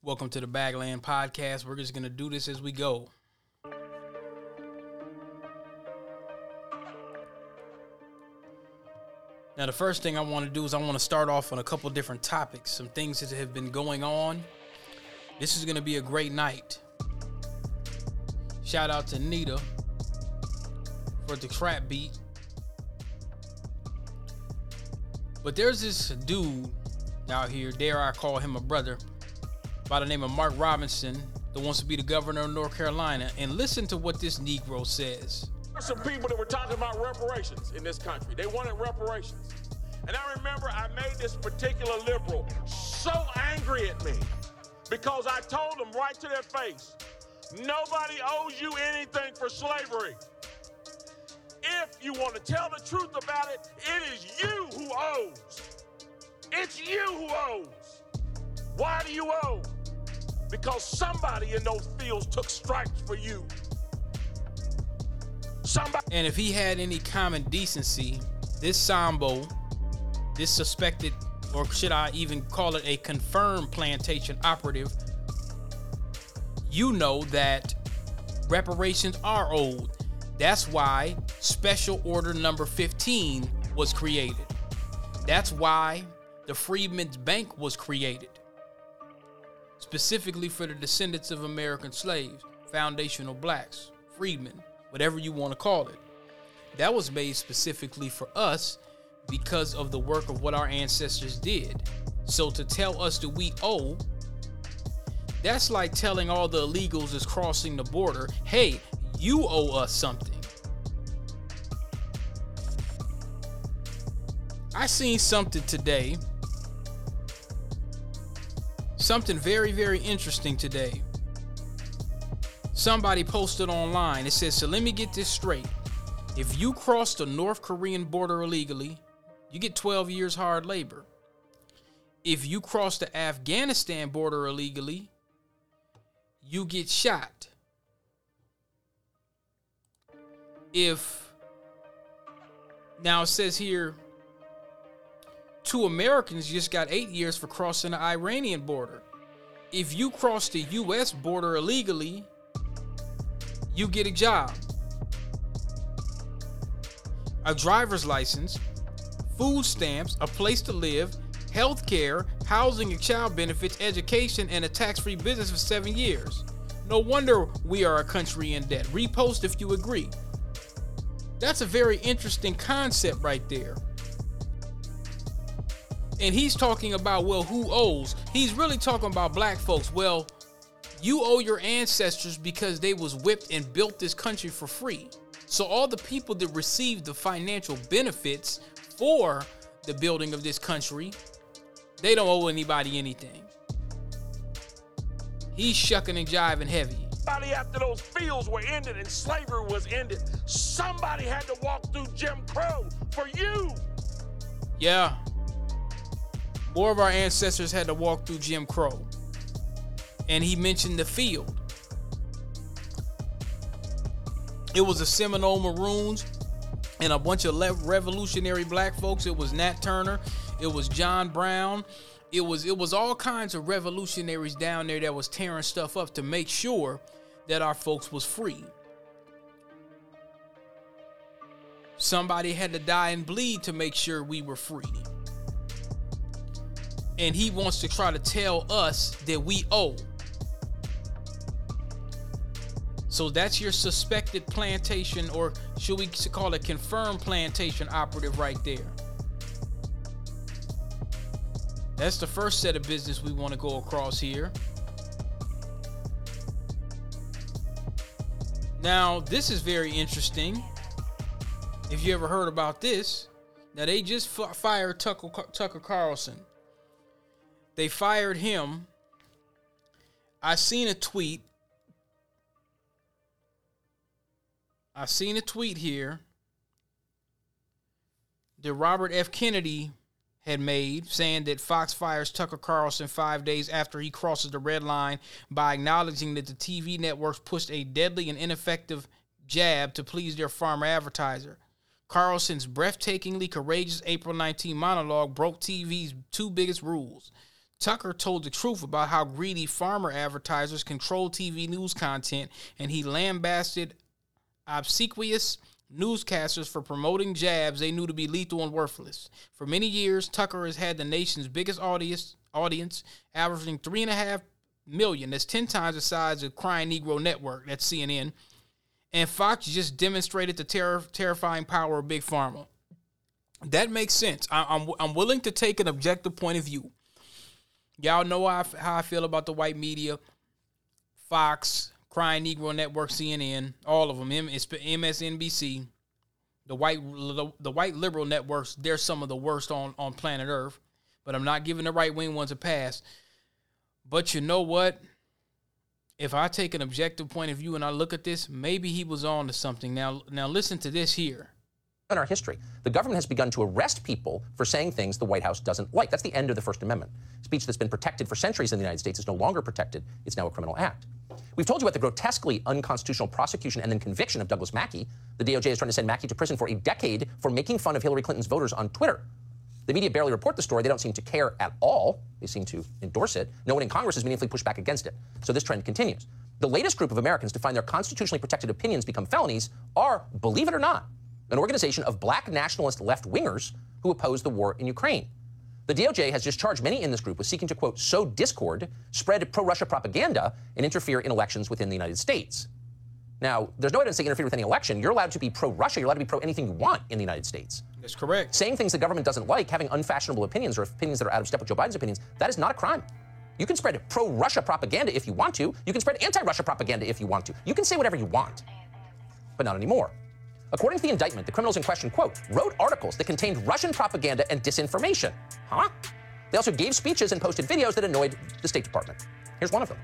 Welcome to the Bagland Podcast. We're just going to do this as we go. Now, the first thing I want to do is I want to start off on a couple different topics, some things that have been going on. This is going to be a great night. Shout out to Nita for the trap beat. But there's this dude out here, dare I call him a brother, by the name of Mark Robinson, that wants to be the governor of North Carolina. And listen to what this Negro says some people that were talking about reparations in this country. They wanted reparations. And I remember I made this particular liberal so angry at me because I told them right to their face nobody owes you anything for slavery. If you want to tell the truth about it, it is you who owes. It's you who owes. Why do you owe? Because somebody in those fields took stripes for you. Somebody. And if he had any common decency, this Sambo, this suspected, or should I even call it a confirmed plantation operative, you know that reparations are owed. That's why Special Order Number 15 was created. That's why the Freedmen's Bank was created. Specifically for the descendants of American slaves, foundational blacks, freedmen whatever you want to call it. That was made specifically for us because of the work of what our ancestors did. So to tell us that we owe, that's like telling all the illegals that's crossing the border, hey, you owe us something. I seen something today. Something very, very interesting today somebody posted online. It says, So let me get this straight. If you cross the North Korean border illegally, you get 12 years hard labor. If you cross the Afghanistan border illegally, you get shot. If now it says here, two Americans just got eight years for crossing the Iranian border. If you cross the U.S. border illegally, you get a job, a driver's license, food stamps, a place to live, health care, housing and child benefits, education, and a tax free business for seven years. No wonder we are a country in debt. Repost if you agree. That's a very interesting concept right there. And he's talking about, well, who owes? He's really talking about black folks. Well, you owe your ancestors because they was whipped and built this country for free. So all the people that received the financial benefits for the building of this country, they don't owe anybody anything. He's shucking and jiving heavy. Somebody after those fields were ended and slavery was ended, somebody had to walk through Jim Crow for you. Yeah. More of our ancestors had to walk through Jim Crow and he mentioned the field. It was the Seminole Maroons and a bunch of revolutionary black folks. It was Nat Turner, it was John Brown, it was it was all kinds of revolutionaries down there that was tearing stuff up to make sure that our folks was free. Somebody had to die and bleed to make sure we were free. And he wants to try to tell us that we owe. So that's your suspected plantation, or should we call it confirmed plantation operative right there. That's the first set of business we want to go across here. Now, this is very interesting. If you ever heard about this, now they just fired Tucker, Tucker Carlson. They fired him. I seen a tweet I seen a tweet here that Robert F. Kennedy had made saying that Fox fires Tucker Carlson five days after he crosses the red line by acknowledging that the TV networks pushed a deadly and ineffective jab to please their pharma advertiser. Carlson's breathtakingly courageous April 19 monologue broke TV's two biggest rules Tucker told the truth about how greedy pharma advertisers control TV news content, and he lambasted obsequious newscasters for promoting jabs they knew to be lethal and worthless. For many years, Tucker has had the nation's biggest audience, audience averaging three and a half million. That's 10 times the size of Crying Negro Network, that's CNN. And Fox just demonstrated the terrifying power of Big Pharma. That makes sense. I, I'm, I'm willing to take an objective point of view. Y'all know how I, how I feel about the white media, Fox, Crying Negro Network, CNN, all of them, MSNBC, the white the, white liberal networks. They're some of the worst on on planet Earth. But I'm not giving the right wing ones a pass. But you know what? If I take an objective point of view and I look at this, maybe he was on to something. Now, now listen to this here in our history. The government has begun to arrest people for saying things the White House doesn't like. That's the end of the First Amendment. Speech that's been protected for centuries in the United States is no longer protected. It's now a criminal act. We've told you about the grotesquely unconstitutional prosecution and then conviction of Douglas Mackey. The DOJ is trying to send Mackey to prison for a decade for making fun of Hillary Clinton's voters on Twitter. The media barely report the story. They don't seem to care at all. They seem to endorse it. No one in Congress has meaningfully pushed back against it. So this trend continues. The latest group of Americans to find their constitutionally protected opinions become felonies are, believe it or not, an organization of black nationalist left wingers who oppose the war in Ukraine. The DOJ has just charged many in this group with seeking to, quote, sow discord, spread pro Russia propaganda, and interfere in elections within the United States. Now, there's no evidence they interfere with any election. You're allowed to be pro Russia. You're allowed to be pro anything you want in the United States. That's correct. Saying things the government doesn't like, having unfashionable opinions or opinions that are out of step with Joe Biden's opinions, that is not a crime. You can spread pro Russia propaganda if you want to. You can spread anti Russia propaganda if you want to. You can say whatever you want, but not anymore. According to the indictment, the criminals in question, quote, wrote articles that contained Russian propaganda and disinformation. Huh? They also gave speeches and posted videos that annoyed the State Department. Here's one of them.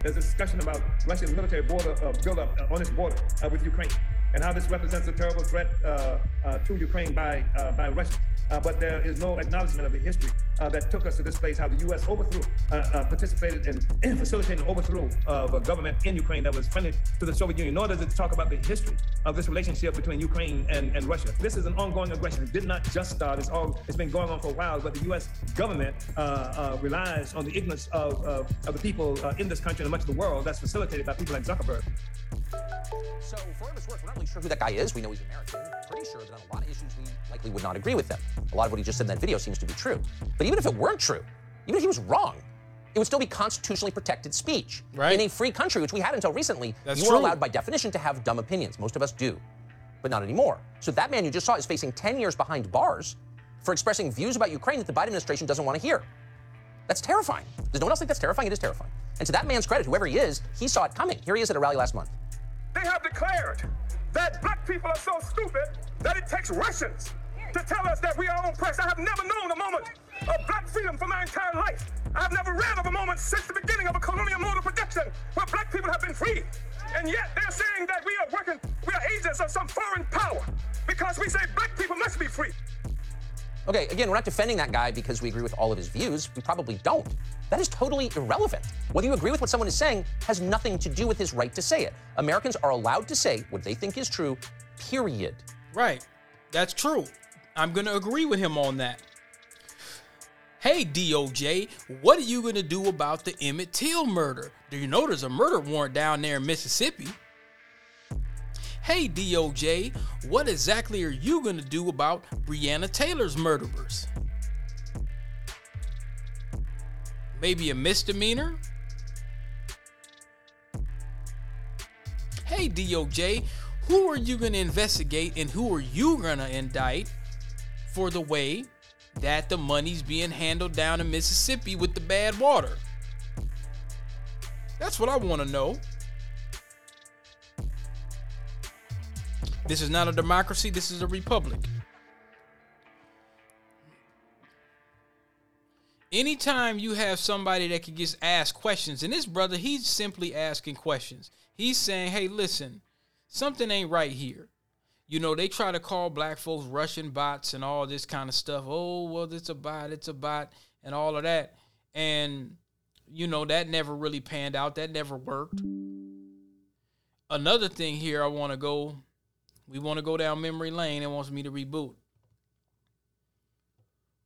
There's a discussion about Russian military border uh, buildup uh, on its border uh, with Ukraine and how this represents a terrible threat uh, uh, to Ukraine by, uh, by Russia. Uh, but there is no acknowledgement of the history uh, that took us to this place, how the U.S. overthrew, uh, uh, participated in, in facilitating overthrow of a government in Ukraine that was friendly to the Soviet Union, nor does it talk about the history of this relationship between Ukraine and, and Russia. This is an ongoing aggression. It did not just start. It's, all, it's been going on for a while, but the U.S. government relies on the ignorance of, of, of the people in this country and much of the world that's facilitated by people like Zuckerberg. So, for whatever it's worth, we're not really sure who that guy is. We know he's American. Pretty sure that on a lot of issues we likely would not agree with him. A lot of what he just said in that video seems to be true. But even if it weren't true, even if he was wrong, it would still be constitutionally protected speech. Right. In a free country, which we had until recently, That's you are true. allowed by definition to have dumb opinions. Most of us do, but not anymore. So that man you just saw is facing 10 years behind bars for expressing views about Ukraine that the Biden administration doesn't want to hear. That's terrifying. Does no one else think that's terrifying? It is terrifying. And to that man's credit, whoever he is, he saw it coming. Here he is at a rally last month. They have declared that black people are so stupid that it takes Russians to tell us that we are oppressed. I have never known a moment of black freedom for my entire life. I have never read of a moment since the beginning of a colonial mode of production where black people have been free. And yet they're saying that we are working, we are agents of some foreign power because we say black people must be free. Okay, again, we're not defending that guy because we agree with all of his views. We probably don't. That is totally irrelevant. Whether you agree with what someone is saying has nothing to do with his right to say it. Americans are allowed to say what they think is true, period. Right. That's true. I'm going to agree with him on that. Hey, DOJ, what are you going to do about the Emmett Till murder? Do you know there's a murder warrant down there in Mississippi? Hey, DOJ, what exactly are you going to do about Breonna Taylor's murderers? Maybe a misdemeanor? Hey, DOJ, who are you going to investigate and who are you going to indict for the way that the money's being handled down in Mississippi with the bad water? That's what I want to know. This is not a democracy, this is a republic. Anytime you have somebody that can just ask questions, and this brother, he's simply asking questions. He's saying, hey, listen, something ain't right here. You know, they try to call black folks Russian bots and all this kind of stuff. Oh, well, it's a bot, it's a bot, and all of that. And, you know, that never really panned out. That never worked. Another thing here I want to go, we want to go down memory lane and wants me to reboot.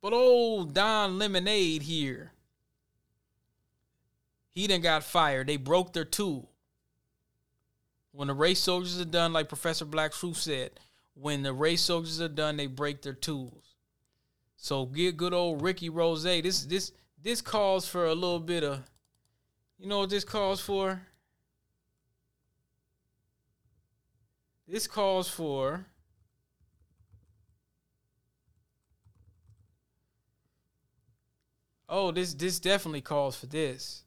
But old Don Lemonade here, He then got fired. They broke their tool. When the race soldiers are done, like Professor Black Truth said, when the race soldiers are done, they break their tools. So get good old Ricky Rose. This this this calls for a little bit of you know what this calls for? This calls for Oh, this this definitely calls for this.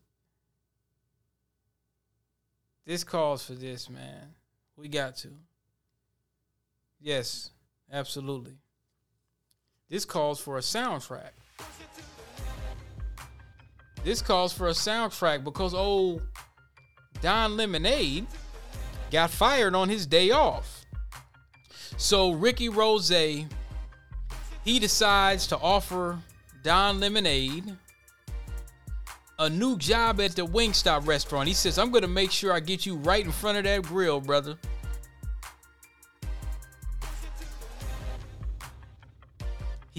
This calls for this, man. We got to. Yes, absolutely. This calls for a soundtrack. This calls for a soundtrack because old Don Lemonade got fired on his day off. So Ricky Rose, he decides to offer Don Lemonade a new job at the Wingstop restaurant. He says, I'm going to make sure I get you right in front of that grill, brother.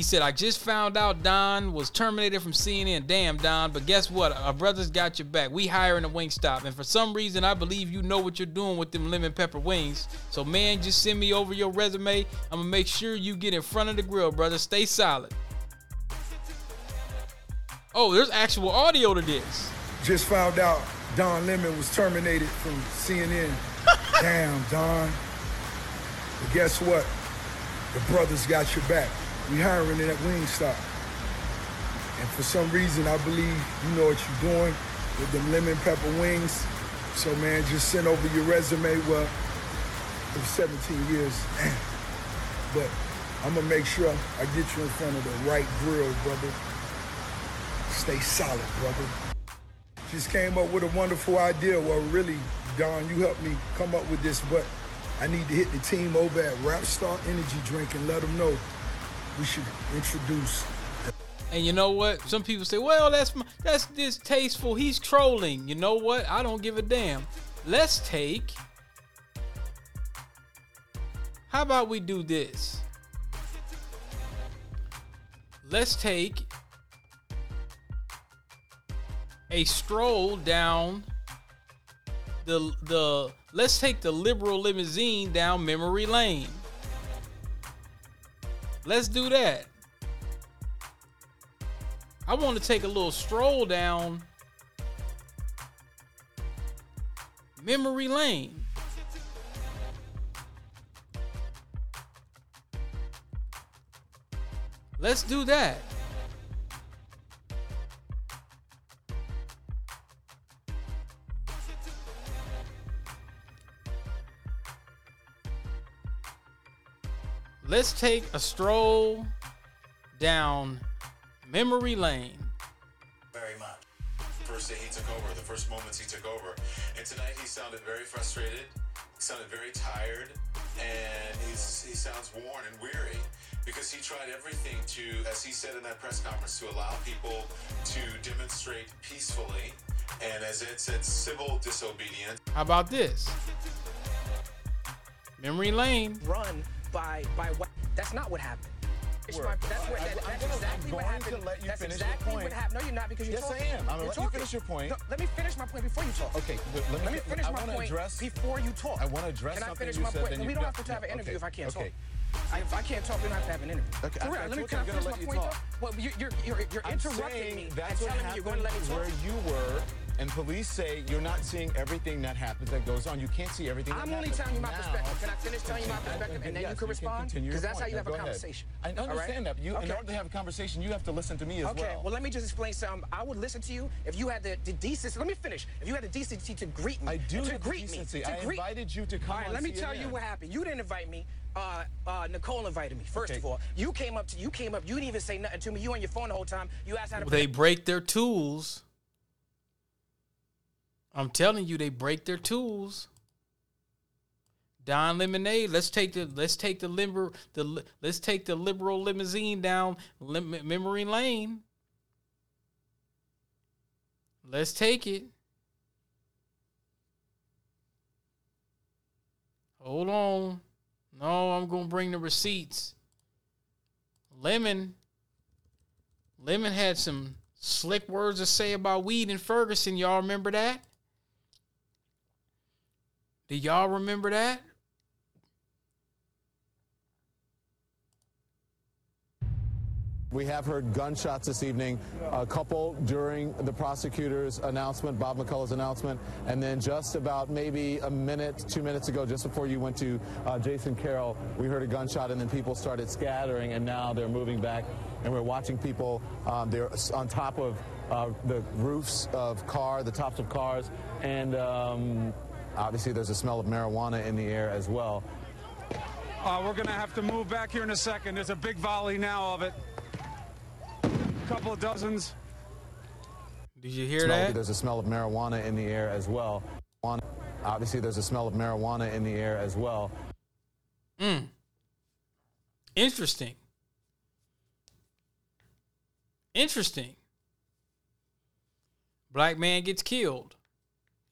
He said, I just found out Don was terminated from CNN. Damn, Don. But guess what? Our brothers got your back. We hiring a Wingstop. And for some reason, I believe you know what you're doing with them lemon pepper wings. So, man, just send me over your resume. I'm going to make sure you get in front of the grill, brother. Stay solid. Oh, there's actual audio to this. Just found out Don Lemon was terminated from CNN. Damn, Don. But guess what? The brothers got your back. We hiring in at Wingstop. And for some reason, I believe you know what you're doing with them lemon pepper wings. So, man, just send over your resume. Well, it was 17 years. But I'm to make sure I get you in front of the right grill, brother. Stay solid, brother. Just came up with a wonderful idea. Well, really, Don, you helped me come up with this, but I need to hit the team over at Rapstar Energy Drink and let them know we should introduce. And you know what? Some people say, "Well, that's that's distasteful. He's trolling." You know what? I don't give a damn. Let's take. How about we do this? Let's take a stroll down the the let's take the liberal limousine down memory lane. Let's do that. I want to take a little stroll down memory lane. Let's do that. Let's take a stroll down memory lane. Very much. First day he took over, the first moments he took over. And tonight he sounded very frustrated. He sounded very tired. And he's, he sounds worn and weary because he tried everything to, as he said in that press conference, to allow people to demonstrate peacefully. And as Ed said, civil disobedience. How about this? Memory lane. Run by by what? That's not what happened. My, that's what, that, that's gonna, exactly what happened. that's exactly what happened. No, you're not because you're yes, talking. Yes, I am. I'm gonna let you finish your point. No, let me finish my point before you talk. Okay, let me, let me finish I my point address, before you talk. I want to address Can I something finish you my said, point? we don't have to have an interview okay, if I can't okay. talk. I, if I can't talk, we don't have to have an interview. Okay, For real, let me can I finish my point talk. though? Well, you, you're you're you're I'm interrupting me that's and what telling me you're going to let me talk. Where you were and police say you're not seeing everything that happens that goes on. You can't see everything. I'm only happens. telling you my now, perspective. Can I finish telling you my perspective and then yes, you can respond? Because that's how you have Now, a go ahead. conversation. I All right? understand that. You, in Okay. order to have a conversation, you have to listen to me as Okay, well. well, let me just explain something. I would listen to you if you had the, the decency. Let me finish. If you had the decency to greet me. I do to have the greet decency. me. To I greet, invited you to come All right, let me tell you what happened. You didn't invite me. Uh, uh, Nicole invited me. First Okay. of all, you came up to you came up. You didn't even say nothing to me. You on your phone the whole time. You asked how to. They break their tools. I'm telling you, they break their tools. Don Lemonade. Let's take the let's take the liber the let's take the liberal limousine down lim- memory lane. Let's take it. Hold on. No, I'm gonna bring the receipts. Lemon. Lemon had some Slick words to say about weed in Ferguson. Y'all remember that? Do y'all remember that? We have heard gunshots this evening, a couple during the prosecutor's announcement, Bob McCulloch's announcement, and then just about maybe a minute, two minutes ago, just before you went to uh, Jason Carroll, we heard a gunshot and then people started scattering and now they're moving back and we're watching people, um, they're on top of uh, the roofs of car, the tops of cars, and um, obviously there's a smell of marijuana in the air as well. Uh, we're going to have to move back here in a second. There's a big volley now of it. A couple of dozens. Did you hear Smell- that? There's a smell of marijuana in the air as well. On- Obviously, there's a smell of marijuana in the air as well. Mm. Interesting. Interesting. Black man gets killed.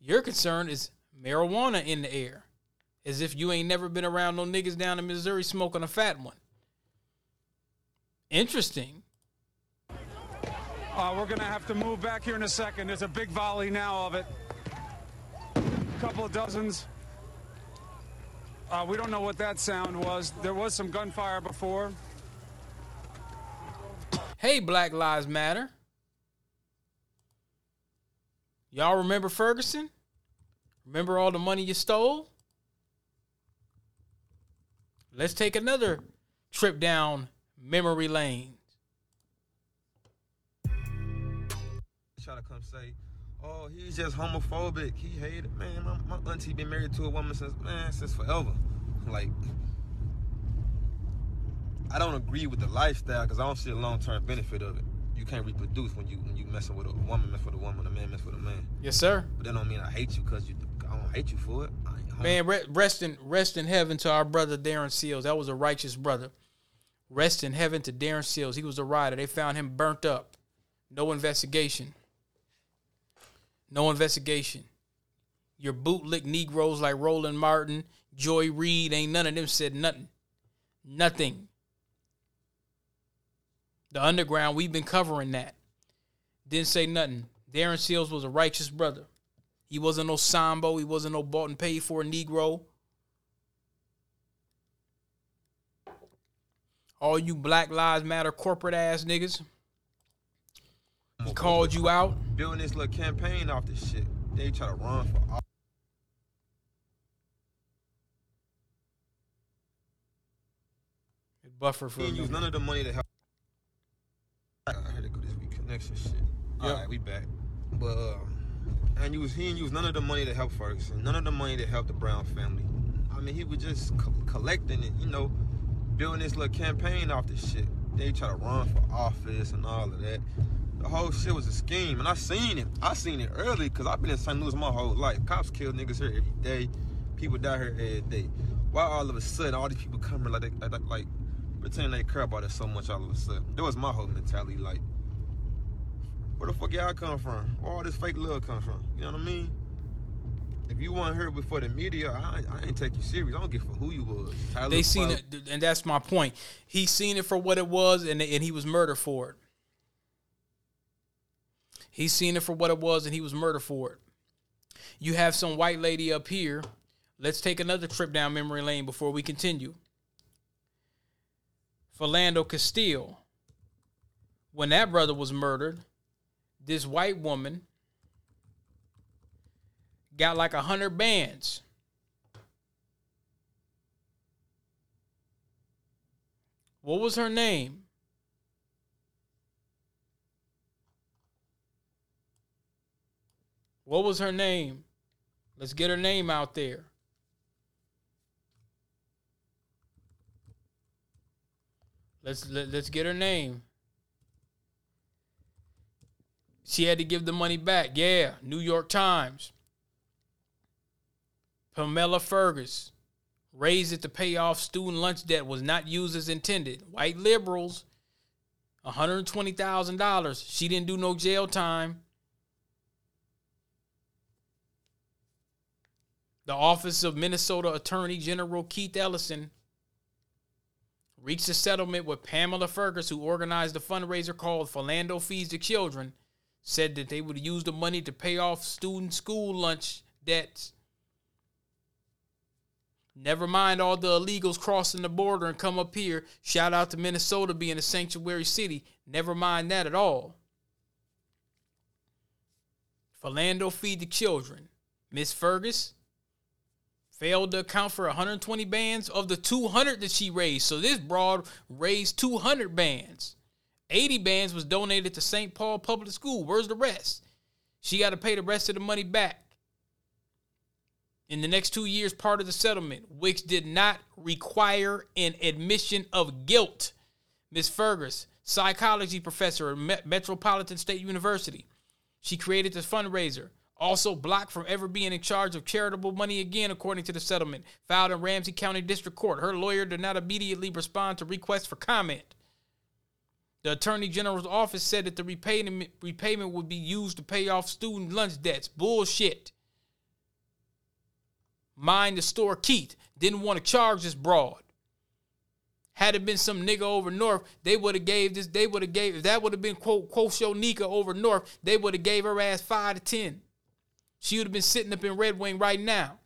Your concern is marijuana in the air. As if you ain't never been around no niggas down in Missouri smoking a fat one. Interesting. Uh, we're going to have to move back here in a second. There's a big volley now of it. A couple of dozens. Uh, we don't know what that sound was. There was some gunfire before. Hey, Black Lives Matter. Y'all remember Ferguson? Remember all the money you stole? Let's take another trip down memory lane. Try to come say, "Oh, he's just homophobic. He hated man. My, my auntie been married to a woman since man since forever. Like, I don't agree with the lifestyle because I don't see a long term benefit of it. You can't reproduce when you when you messing with a woman, mess with a woman, a man mess with a man. Yes, sir. But that don't mean I hate you because you. I don't hate you for it. Man, rest in rest in heaven to our brother Darren Seals. That was a righteous brother. Rest in heaven to Darren Seals. He was a rider. They found him burnt up. No investigation. No investigation. Your bootlick Negroes like Roland Martin, Joy Reid, ain't none of them said nothing. Nothing. The underground, we've been covering that. Didn't say nothing. Darren Seals was a righteous brother. He wasn't no Sambo. He wasn't no bought and paid for Negro. All you Black Lives Matter corporate ass niggas. He called you out. building this little campaign off this shit. They try to run for all. Buffer for He didn't use none of the money to help. I had to go this week connection shit. All right, we back. But uh, and use he didn't use none of the money to help Ferguson. None of the money to help the Brown family. I mean, he was just co- collecting it, you know, building this little campaign off this shit. They try to run for office and all of that. The whole shit was a scheme, and I seen it. I seen it early because I've been in St. Louis my whole life. Cops kill niggas here every day. People die here every day. Why all of a sudden all these people coming like they, like, like, like pretending they care about it so much all of a sudden? That was my whole mentality. Like, where the fuck y'all come from? Where all this fake love come from? You know what I mean? If you weren't here before the media, I, I ain't take you serious. I don't give a fuck who you was. Tyler They seen it, and that's my point. He seen it for what it was, and and he was murdered for it. He seen it for what it was, and he was murdered for it. You have some white lady up here. Let's take another trip down memory lane before we continue. Philando Castile. When that brother was murdered, this white woman got like a hundred bands. What was her name? What was her name? Let's get her name out there. Let's let, let's get her name. She had to give the money back. Yeah, New York Times. Pamela Fergus raised it to pay off student lunch debt was not used as intended. White liberals, $120,000. She didn't do no jail time. The office of Minnesota Attorney General Keith Ellison reached a settlement with Pamela Fergus, who organized a fundraiser called Philando Feeds the Children. said that they would use the money to pay off student school lunch debts. Never mind all the illegals crossing the border and come up here. Shout out to Minnesota being a sanctuary city. Never mind that at all. Philando feed the children. Miss Fergus failed to account for 120 bands of the 200 that she raised. So this broad raised 200 bands. 80 bands was donated to St. Paul Public School. Where's the rest? She got to pay the rest of the money back. In the next two years, part of the settlement, which did not require an admission of guilt. Miss Fergus, psychology professor at Metropolitan State University, she created this fundraiser. Also blocked from ever being in charge of charitable money again, according to the settlement filed in Ramsey County District Court. Her lawyer did not immediately respond to requests for comment. The Attorney General's office said that the repayment, repayment would be used to pay off student lunch debts. Bullshit. Mind the store Keith didn't want to charge this broad. Had it been some nigga over north, they would have gave this. They would have gave if that would have been quote quote Nika over north. They would have gave her ass five to ten. She would have been sitting up in Red Wing right now.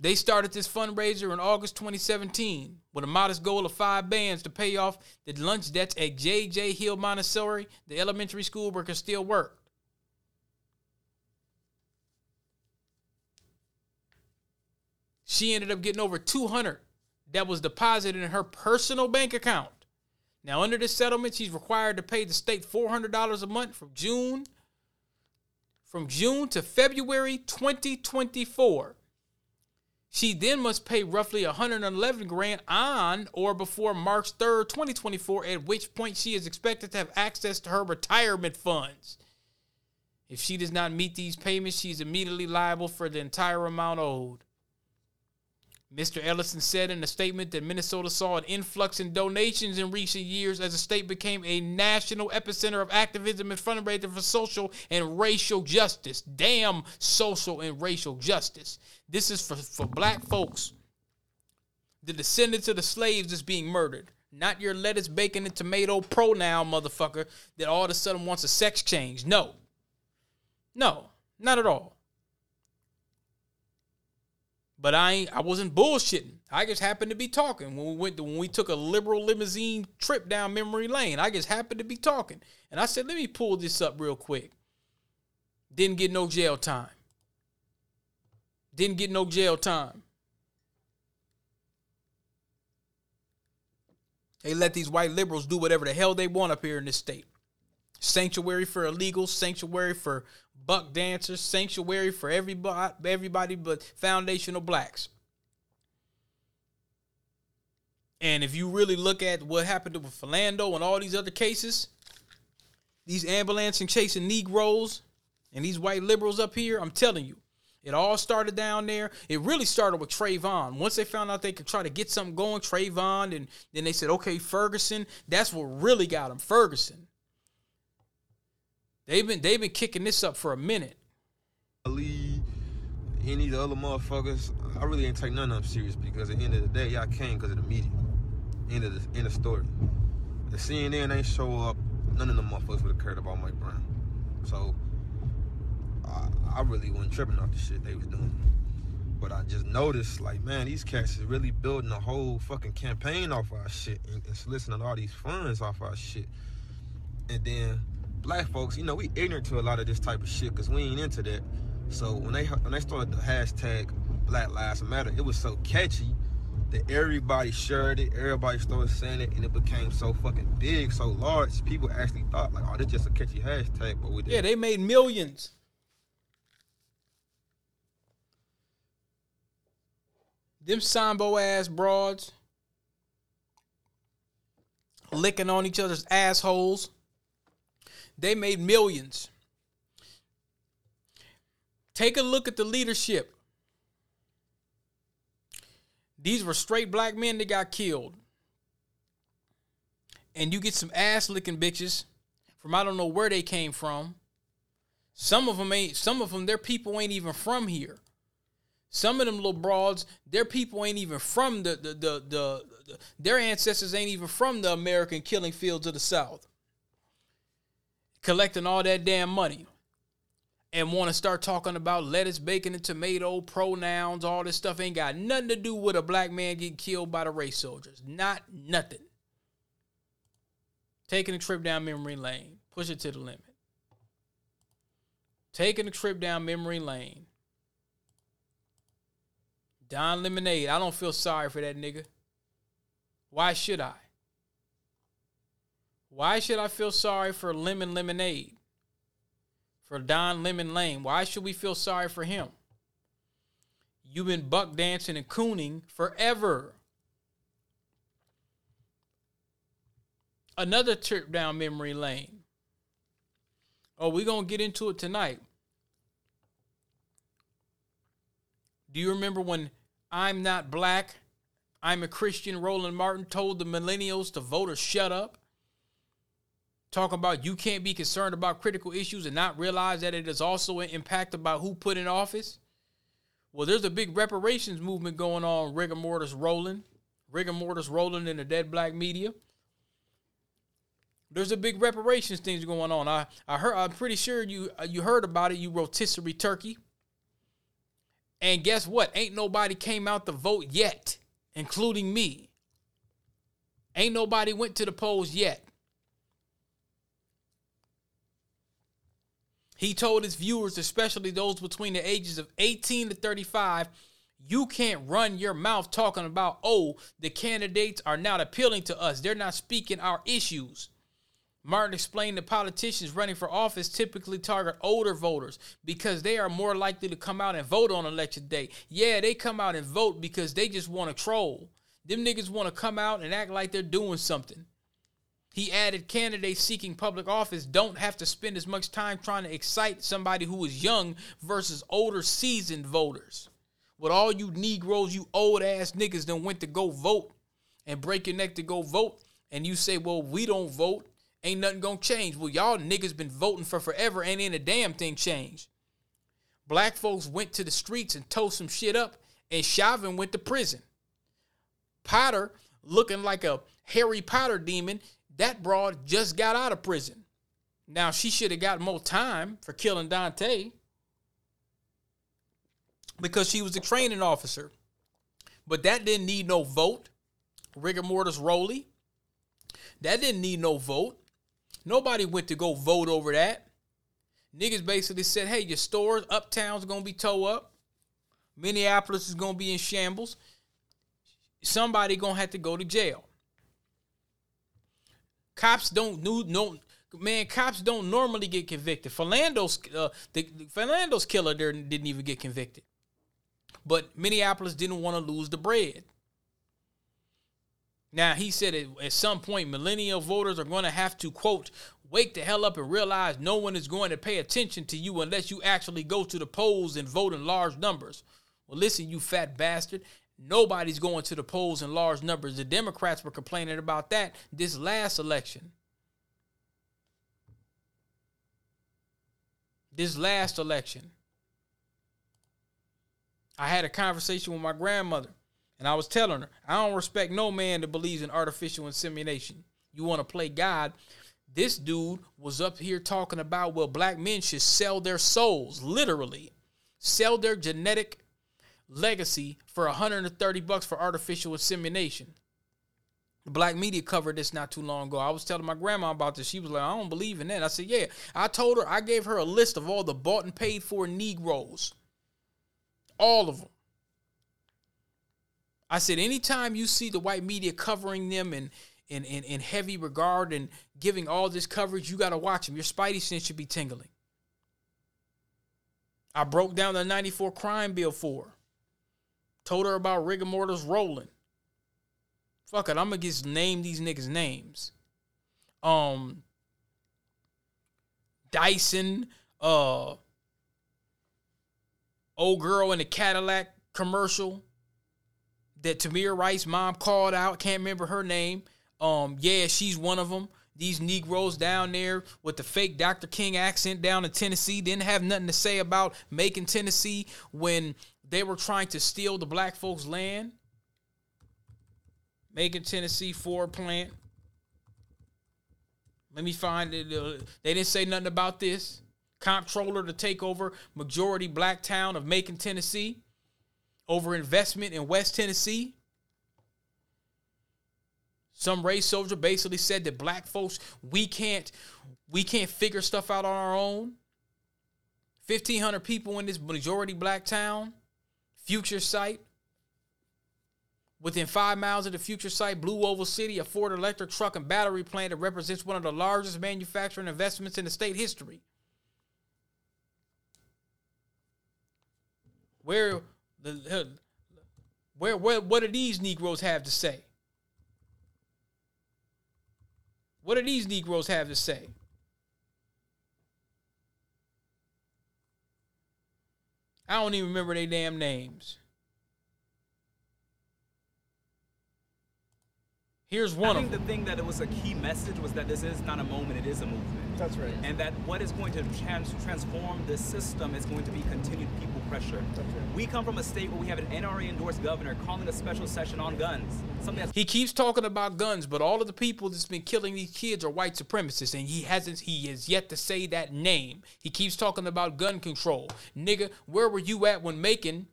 They started this fundraiser in August 2017 with a modest goal of five bands to pay off the lunch debts at J.J. Hill Montessori, the elementary school where still worked. She ended up getting over 200 that was deposited in her personal bank account. Now, under this settlement, she's required to pay the state $400 a month from June from June to February 2024. She then must pay roughly 111 grand on or before March 3rd, 2024, at which point she is expected to have access to her retirement funds. If she does not meet these payments, she is immediately liable for the entire amount owed. Mr. Ellison said in a statement that Minnesota saw an influx in donations in recent years as the state became a national epicenter of activism and fundraising for social and racial justice. Damn social and racial justice. This is for, for black folks, the descendants of the slaves is being murdered. Not your lettuce, bacon, and tomato pronoun motherfucker that all of a sudden wants a sex change. No. No, not at all. But I I wasn't bullshitting. I just happened to be talking when we went to, when we took a liberal limousine trip down memory lane. I just happened to be talking, and I said, "Let me pull this up real quick." Didn't get no jail time. Didn't get no jail time. They let these white liberals do whatever the hell they want up here in this state. Sanctuary for illegals, sanctuary for buck dancers, sanctuary for everybody, everybody but foundational blacks. And if you really look at what happened with Philando and all these other cases, these ambulance and chasing Negroes and these white liberals up here, I'm telling you, it all started down there. It really started with Trayvon. Once they found out they could try to get something going, Trayvon, and then they said, okay, Ferguson. That's what really got him. Ferguson. They've been they've been kicking this up for a minute. Ali, any of the other motherfuckers, I really ain't take none of them serious because at the end of the day, y'all came because of the media. End of the end of story. The CNN ain't show up, none of them motherfuckers would have cared about Mike Brown. So I, I really wasn't tripping off the shit they was doing. But I just noticed, like, man, these cats is really building a whole fucking campaign off our shit and, and soliciting all these funds off our shit. And then black folks, you know, we ignorant to a lot of this type of shit because we ain't into that. So when they when they started the hashtag Black Lives Matter, it was so catchy that everybody shared it, everybody started saying it, and it became so fucking big, so large. People actually thought like, oh, this just a catchy hashtag, but we did. Yeah, they made millions. Them Sambo ass broads licking on each other's assholes. They made millions. Take a look at the leadership. These were straight black men that got killed. And you get some ass licking bitches from I don't know where they came from. Some of them ain't some of them their people ain't even from here. Some of them little broads, their people ain't even from the the the the, their ancestors ain't even from the American killing fields of the South. Collecting all that damn money and want to start talking about lettuce, bacon, and tomato, pronouns, all this stuff ain't got nothing to do with a black man getting killed by the race soldiers. Not nothing. Taking a trip down memory lane, push it to the limit. Taking a trip down memory lane. Don Lemonade, I don't feel sorry for that nigga. Why should I? Why should I feel sorry for Lemon Lemonade? For Don Lemon Lane? Why should we feel sorry for him? You've been buck dancing and cooning forever. Another trip down memory lane. Oh, we're going to get into it tonight. Do you remember when I'm not black, I'm a Christian, Roland Martin told the millennials to vote or shut up? Talking about you can't be concerned about critical issues and not realize that it is also an impact about who put in office? Well, there's a big reparations movement going on, rigor mortis rolling, rigor mortis rolling in the dead black media. There's a big reparations things going on. I, I heard I'm pretty sure you uh, you heard about it, you rotisserie turkey. And guess what? Ain't nobody came out to vote yet, including me. Ain't nobody went to the polls yet. He told his viewers, especially those between the ages of 18 to 35, you can't run your mouth talking about, oh, the candidates are not appealing to us. They're not speaking our issues. Martin explained that politicians running for office typically target older voters because they are more likely to come out and vote on election day. Yeah, they come out and vote because they just want to troll. Them niggas want to come out and act like they're doing something. He added candidates seeking public office don't have to spend as much time trying to excite somebody who is young versus older seasoned voters. With all you Negroes, you old ass niggas that went to go vote and break your neck to go vote, and you say, well, we don't vote ain't nothing gonna change. Well, y'all niggas been voting for forever, ain't a damn thing changed. Black folks went to the streets and tore some shit up, and Chauvin went to prison. Potter, looking like a Harry Potter demon, that broad just got out of prison. Now she should have got more time for killing Dante because she was a training officer. But that didn't need no vote. Rigor mortis Rowley. That didn't need no vote. Nobody went to go vote over that. Niggas basically said, hey, your stores, uptown's gonna be towed up. Minneapolis is gonna be in shambles. Somebody gonna have to go to jail. Cops don't do no man. Cops don't normally get convicted. Philando's uh, the, the Philando's killer there didn't even get convicted, but Minneapolis didn't want to lose the bread. Now, he said at some point, millennial voters are going to have to, quote, wake the hell up and realize no one is going to pay attention to you unless you actually go to the polls and vote in large numbers. Well, listen, you fat bastard. Nobody's going to the polls in large numbers. The Democrats were complaining about that this last election. This last election. I had a conversation with my grandmother. And I was telling her, I don't respect no man that believes in artificial insemination. You want to play God. This dude was up here talking about, well, black men should sell their souls, literally, sell their genetic legacy for 130 bucks for artificial insemination. Black media covered this not too long ago. I was telling my grandma about this. She was like, I don't believe in that. I said, Yeah. I told her, I gave her a list of all the bought and paid for Negroes. All of them. I said, anytime you see the white media covering them in, in, in, in heavy regard and giving all this coverage, you got to watch them. Your spidey sense should be tingling. I broke down the 94 crime bill for her. Told her about rigor mortis rolling. Fuck it, I'm gonna just name these niggas names. Um Dyson, uh old girl in the Cadillac commercial that Tamir Rice mom called out. Can't remember her name. Um, yeah, she's one of them. These Negroes down there with the fake Dr. King accent down in Tennessee didn't have nothing to say about Mason Tennessee when they were trying to steal the black folks' land. Mason, Tennessee Ford plant. Let me find it. Uh, they didn't say nothing about this. Comptroller to take over majority black town of Mason, Tennessee. Over investment in West Tennessee. Some race soldier basically said that black folks we can't we can't figure stuff out on our own. 1500 people in this majority black town. Future site. Within five miles of the future site, Blue Oval City, a Ford electric truck and battery plant that represents one of the largest manufacturing investments in the state history. Where the where, where what do these Negroes have to say? What do these Negroes have to say? I don't even remember their damn names. Here's one I of think them. the thing that it was a key message was that this is not a moment, it is a movement. That's right. And that what is going to trans- transform this system is going to be continued people pressure. That's right. We come from a state where we have an NRA endorsed governor calling a special session on guns. Something that's He keeps talking about guns, but all of the people that's been killing these kids are white supremacists, and he hasn't. He has yet to say that name. He keeps talking about gun control, nigga. Where were you at when Mason?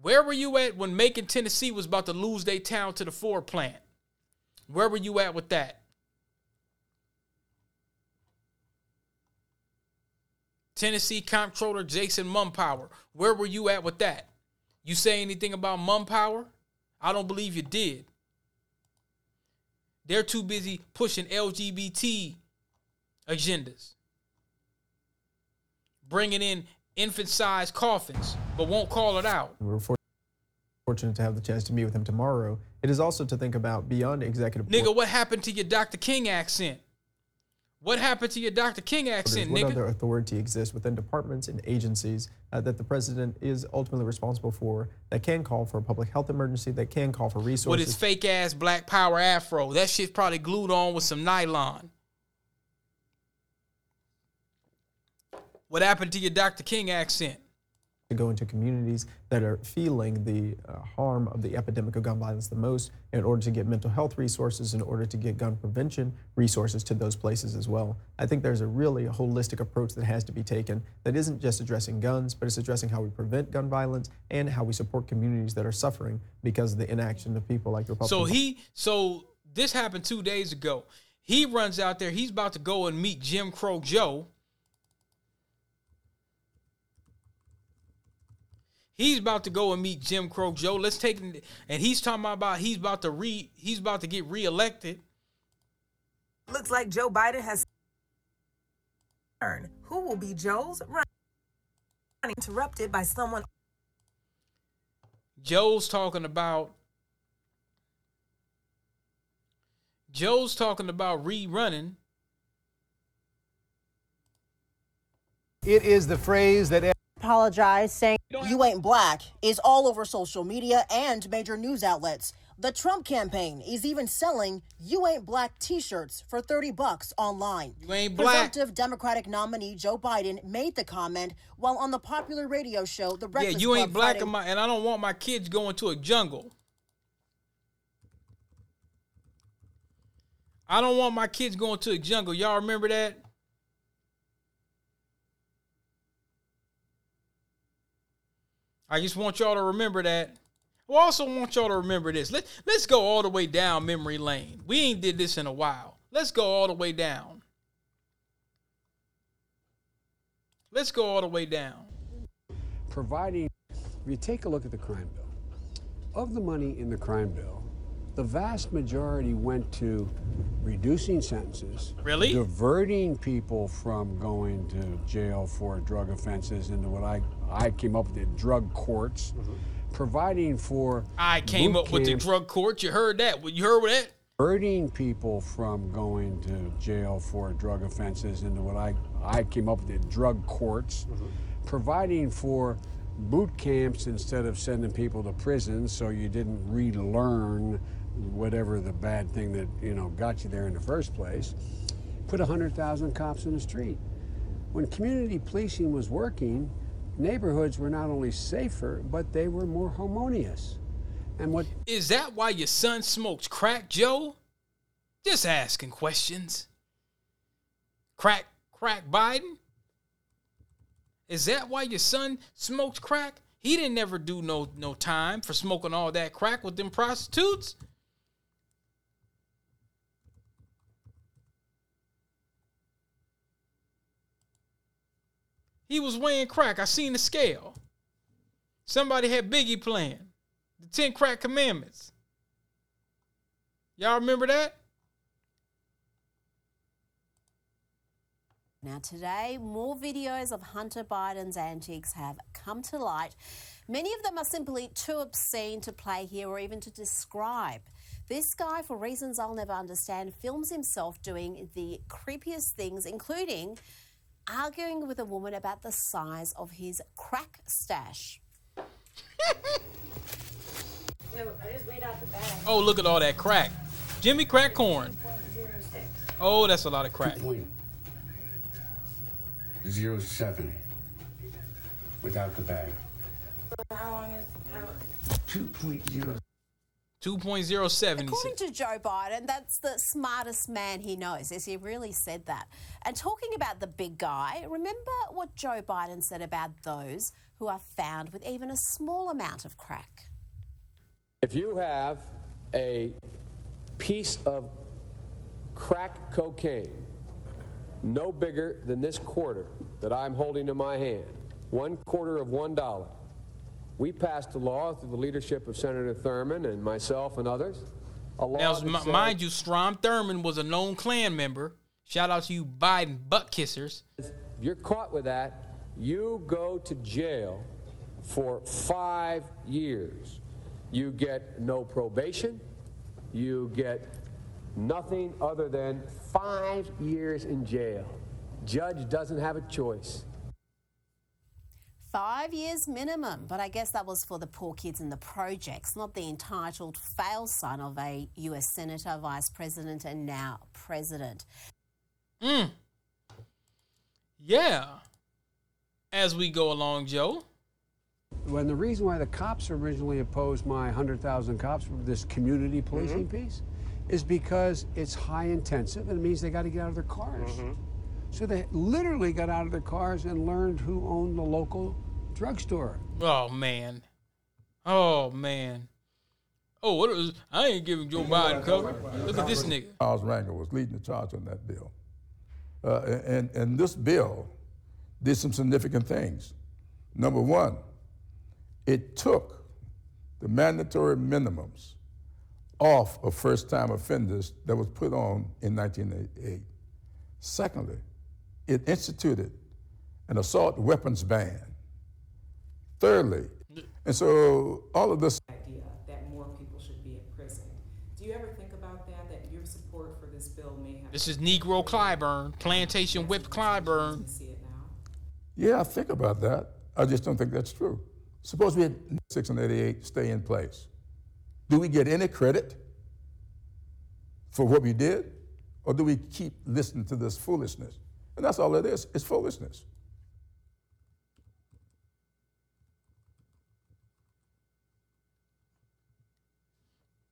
Where were you at when Mason, Tennessee, was about to lose their town to the Ford plant? Where were you at with that? Tennessee Comptroller Jason Mumpower. Where were you at with that? You say anything about Mumpower? I don't believe you did. They're too busy pushing LGBT agendas, bringing in infant sized coffins, but won't call it out. We're for- fortunate to have the chance to meet with him tomorrow. It is also to think about beyond executive Nigga, what happened to your Dr. King accent? What happened to your Dr. King accent, what nigga? other authority exists within departments and agencies uh, that the president is ultimately responsible for that can call for a public health emergency, that can call for resources? with his fake ass black power afro. That shit's probably glued on with some nylon. What happened to your Dr. King accent? to go into communities that are feeling the uh, harm of the epidemic of gun violence the most in order to get mental health resources, in order to get gun prevention resources to those places as well. I think there's a really holistic approach that has to be taken that isn't just addressing guns, but it's addressing how we prevent gun violence and how we support communities that are suffering because of the inaction of people like the Republican So he, so this happened two days ago. He runs out there. He's about to go and meet Jim Crow Joe. He's about to go and meet Jim Crow Joe. Let's take and he's talking about he's about to re he's about to get reelected. Looks like Joe Biden has. Who will be Joe's run? Interrupted by someone. Joe's talking about Joe's talking about rerunning. It is the phrase that apologize, saying you ain't black is all over social media and major news outlets. The Trump campaign is even selling "You Ain't Black" T-shirts for thirty bucks online. You ain't black. Presumptive Democratic nominee Joe Biden made the comment while on the popular radio show The Yeah, Breakfast you ain't Club black Friday- my, and I don't want my kids going to a jungle. I don't want my kids going to a jungle. Y'all remember that? I just want y'all to remember that. I also want y'all to remember this. Let, let's go all the way down memory lane. We ain't did this in a while. Let's go all the way down. Let's go all the way down. providing, if you take a look at the crime bill, of the money in the crime bill, the vast majority went to reducing sentences, Really? diverting people from going to jail for drug offenses into what I, I came up with the drug courts, mm-hmm. providing for I came boot up with the drug courts. You heard that? You heard that? diverting people from going to jail for drug offenses into what I, I came up with the drug courts, mm-hmm. providing for boot camps instead of sending people to prison so you didn't relearn whatever the bad thing that you know got you there in the first place put 100,000 cops in the street when community policing was working neighborhoods were not only safer but they were more harmonious And what Is that why your son smokes crack, Joe? Just asking questions. Crack, crack Biden? Is that why your son smoked crack? He didn't never do no no time for smoking all that crack with them prostitutes. He was weighing crack. I seen the scale. Somebody had Biggie playing the Ten Crack Commandments. Y'all remember that? Now, today, more videos of Hunter Biden's antics have come to light. Many of them are simply too obscene to play here or even to describe. This guy, for reasons I'll never understand, films himself doing the creepiest things, including arguing with a woman about the size of his crack stash. Oh, look at all that crack. Jimmy Crack Corn. Oh, that's a lot of crack. Zero seven. Without the bag. How long is Two point zero. 2.07. According to Joe Biden, that's the smartest man he knows. Yes, he really said that. And talking about the big guy, remember what Joe Biden said about those who are found with even a small amount of crack? If you have a piece of crack cocaine no bigger than this quarter that I'm holding in my hand, one quarter of one dollar, we passed a law through the leadership of Senator Thurmond and myself and others. Now, m- said- mind you, Strom Thurmond was a known Klan member. Shout out to you Biden butt kissers. If you're caught with that, you go to jail for five years. You get no probation. You get nothing other than five years in jail. Judge doesn't have a choice. Five years minimum, but I guess that was for the poor kids in the projects, not the entitled fail son of a US Senator, Vice President, and now President. Mm. Yeah. As we go along, Joe. When the reason why the cops originally opposed my 100,000 cops for this community policing piece is because it's high intensive and it means they got to get out of their cars. So they literally got out of their cars and learned who owned the local drugstore. Oh man. Oh man. Oh, what is, I ain't giving Joe Biden cover. Look at this nigga. Charles Rangel was leading the charge on that bill. Uh, and, and this bill did some significant things. Number one, it took the mandatory minimums off of first time offenders that was put on in 1988. Secondly, it instituted an assault weapons ban. Thirdly, and so all of this idea that more people should be in prison. Do you ever think about that? That your support for this bill may have. This is Negro Clyburn, Plantation Whip Clyburn. Yeah, I think about that. I just don't think that's true. Suppose we had 6 and 88 stay in place. Do we get any credit for what we did? Or do we keep listening to this foolishness? And that's all it is, it's foolishness.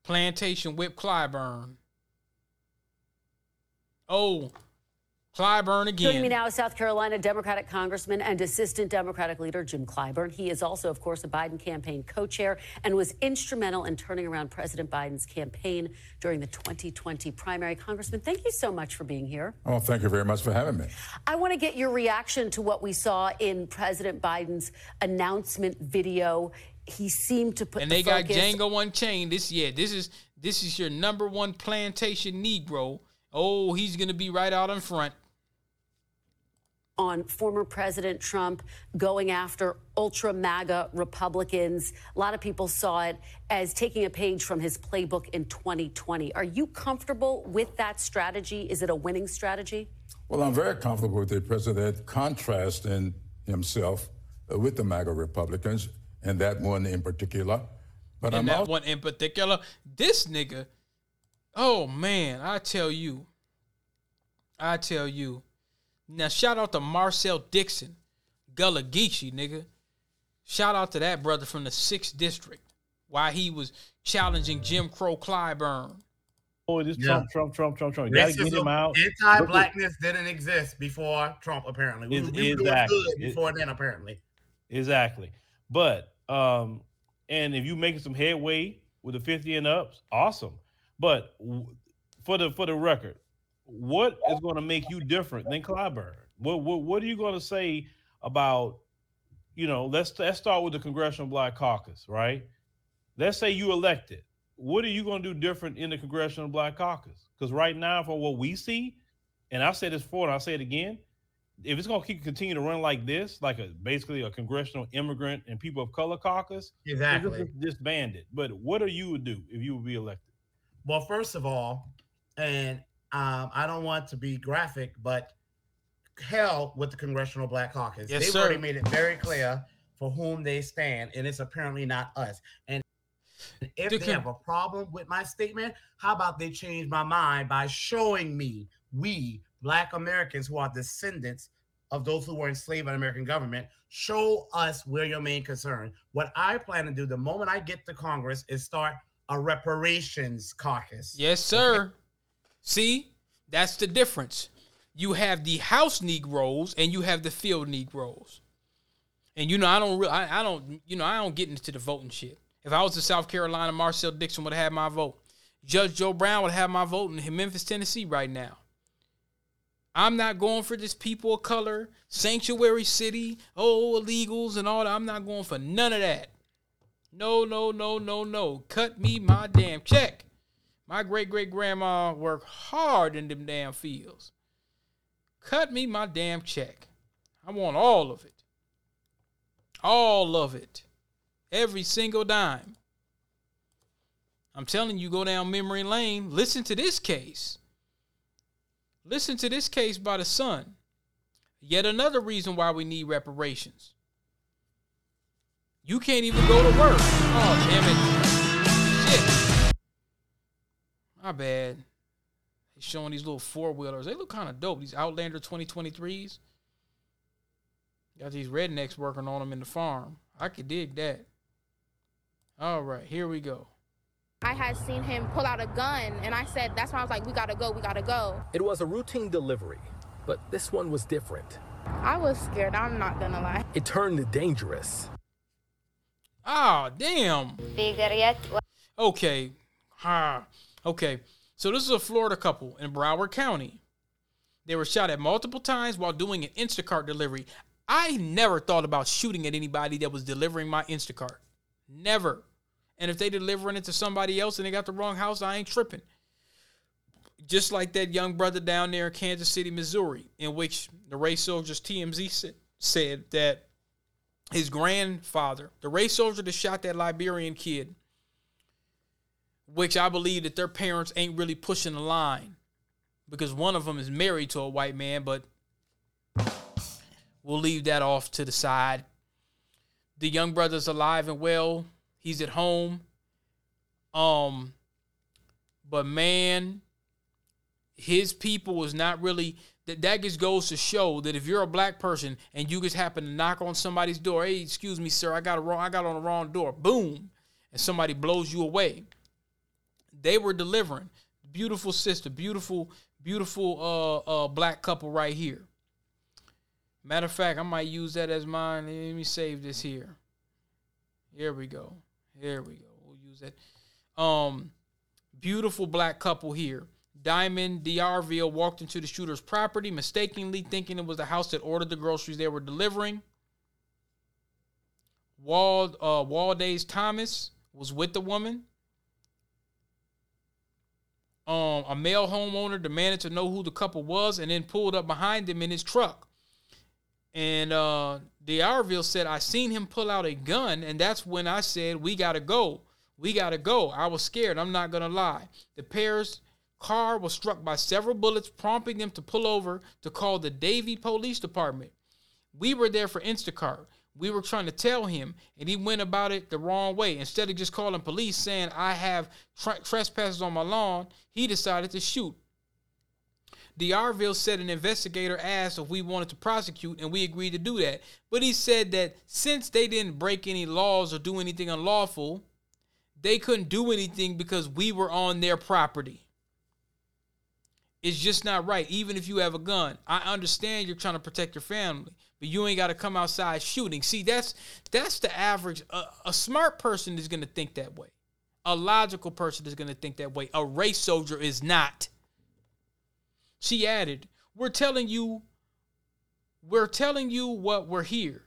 Plantation Whip Clyburn. Oh, Clyburn again. Joining me again. now is South Carolina Democratic Congressman and Assistant Democratic Leader Jim Clyburn. He is also, of course, a Biden campaign co chair and was instrumental in turning around President Biden's campaign during the 2020 primary. Congressman, thank you so much for being here. Oh, thank you very much for having me. I want to get your reaction to what we saw in President Biden's announcement video. He seemed to put And the they got focus Django Unchained. This yeah, this is this is your number one plantation Negro. Oh, he's gonna be right out in front. on former President Trump going after ultra MAGA Republicans. A lot of people saw it as taking a page from his playbook in 2020. Are you comfortable with that strategy? Is it a winning strategy? Well, I'm very comfortable with the president contrasting himself uh, with the MAGA Republicans, and that one in particular. But and I'm that also one in particular, this nigga, oh man, I tell you, I tell you. Now shout out to Marcel Dixon, Gullah Geechee, nigga. Shout out to that brother from the sixth district. Why he was challenging Jim Crow Clyburn. Oh, this Yeah. Trump, Trump, Trump, Trump, Trump. You gotta get him out. Anti-blackness didn't exist before Trump. Apparently, we, Is- we were doing exactly. good It- before then. Apparently, Exactly. But um, and if you making some headway with the 50 and ups, awesome. But for the for the record, what is going to make you different than Clyburn? What what what are you going to say about you know? Let's let's start with the Congressional Black Caucus, right? Let's say you elected. What are you going to do different in the Congressional Black Caucus? Because right now, from what we see, and I've said this before, and I'll say it again, if it's going to keep continue to run like this, like a basically a congressional immigrant and people of color caucus, then Exactly. disband it. But what are you would do if you would be elected? well, first of all, and um, I don't want to be graphic, but hell with the Congressional Black Caucus. Yes, They've sir. already made it very clear for whom they stand, and it's apparently not us. And if The they con- have a problem with my statement, how about they change my mind by showing me we Black Americans who are descendants of those who were enslaved by the American government, show us where your main concern. What I plan to do the moment I get to Congress is start a reparations caucus. Yes, sir. See, that's the difference. You have the house Negroes and you have the field Negroes. And you know, I don't, re- I, I don't, you know, I don't get into the voting shit. If I was in South Carolina, Marcel Dixon would have had my vote. Judge Joe Brown would have my vote in Memphis, Tennessee, right now. I'm not going for this people of color, sanctuary city, oh, illegals and all that. I'm not going for none of that. No, no, no, no, no. Cut me my damn check. My great great grandma worked hard in them damn fields. Cut me my damn check. I want all of it. All of it. Every single dime. I'm telling you, go down memory lane. Listen to this case. Listen to this case by the Sun. Yet another reason why we need reparations. You can't even go to work. Oh, damn it. Shit. My bad. They showing these little four wheelers. They look kind of dope. These Outlander 2023s. Got these rednecks working on them in the farm. I could dig that. All right, here we go. I had seen him pull out a gun, and I said, that's why I was like, we gotta go, we gotta go. It was a routine delivery, but this one was different. I was scared, I'm not gonna lie. It turned dangerous. Ah, damn. Bigger yet? Okay. Ah, okay. So this is a Florida couple in Broward County. They were shot at multiple times while doing an Instacart delivery. I never thought about shooting at anybody that was delivering my Instacart. Never. And if they delivering it to somebody else and they got the wrong house, I ain't tripping. Just like that young brother down there in Kansas City, Missouri, in which the race soldiers TMZ sa- said that his grandfather, the race soldier that shot that Liberian kid, which I believe that their parents ain't really pushing the line because one of them is married to a white man, but we'll leave that off to the side. The young brother's alive and well. He's at home. Um, but man, his people was not really that that just goes to show that if you're a black person and you just happen to knock on somebody's door, hey, excuse me, sir, I got a wrong, I got on the wrong door, boom, and somebody blows you away. They were delivering. Beautiful sister, beautiful, beautiful uh uh black couple right here. Matter of fact, I might use that as mine. Let me save this here. Here we go. Here we go. We'll use that. Um, beautiful black couple here. Diamond D'Arville walked into the shooter's property, mistakenly thinking it was the house that ordered the groceries they were delivering. Wald uh, Waldays Thomas was with the woman. Um, a male homeowner demanded to know who the couple was and then pulled up behind them in his truck. And uh, D'Arville said, I seen him pull out a gun, and that's when I said, We gotta go. We gotta go. I was scared. I'm not gonna lie. The pair's car was struck by several bullets, prompting them to pull over to call the Davie Police Department. We were there for Instacart. We were trying to tell him, and he went about it the wrong way. Instead of just calling police saying, I have tra- trespassers on my lawn, he decided to shoot. D'Arville said an investigator asked if we wanted to prosecute, and we agreed to do that. But he said that since they didn't break any laws or do anything unlawful, they couldn't do anything because we were on their property. It's just not right. Even if you have a gun, I understand you're trying to protect your family, but you ain't got to come outside shooting. See, that's that's the average. A, a smart person is going to think that way. A logical person is going to think that way. A race soldier is not. She added, "We're telling you, we're telling you what we're here.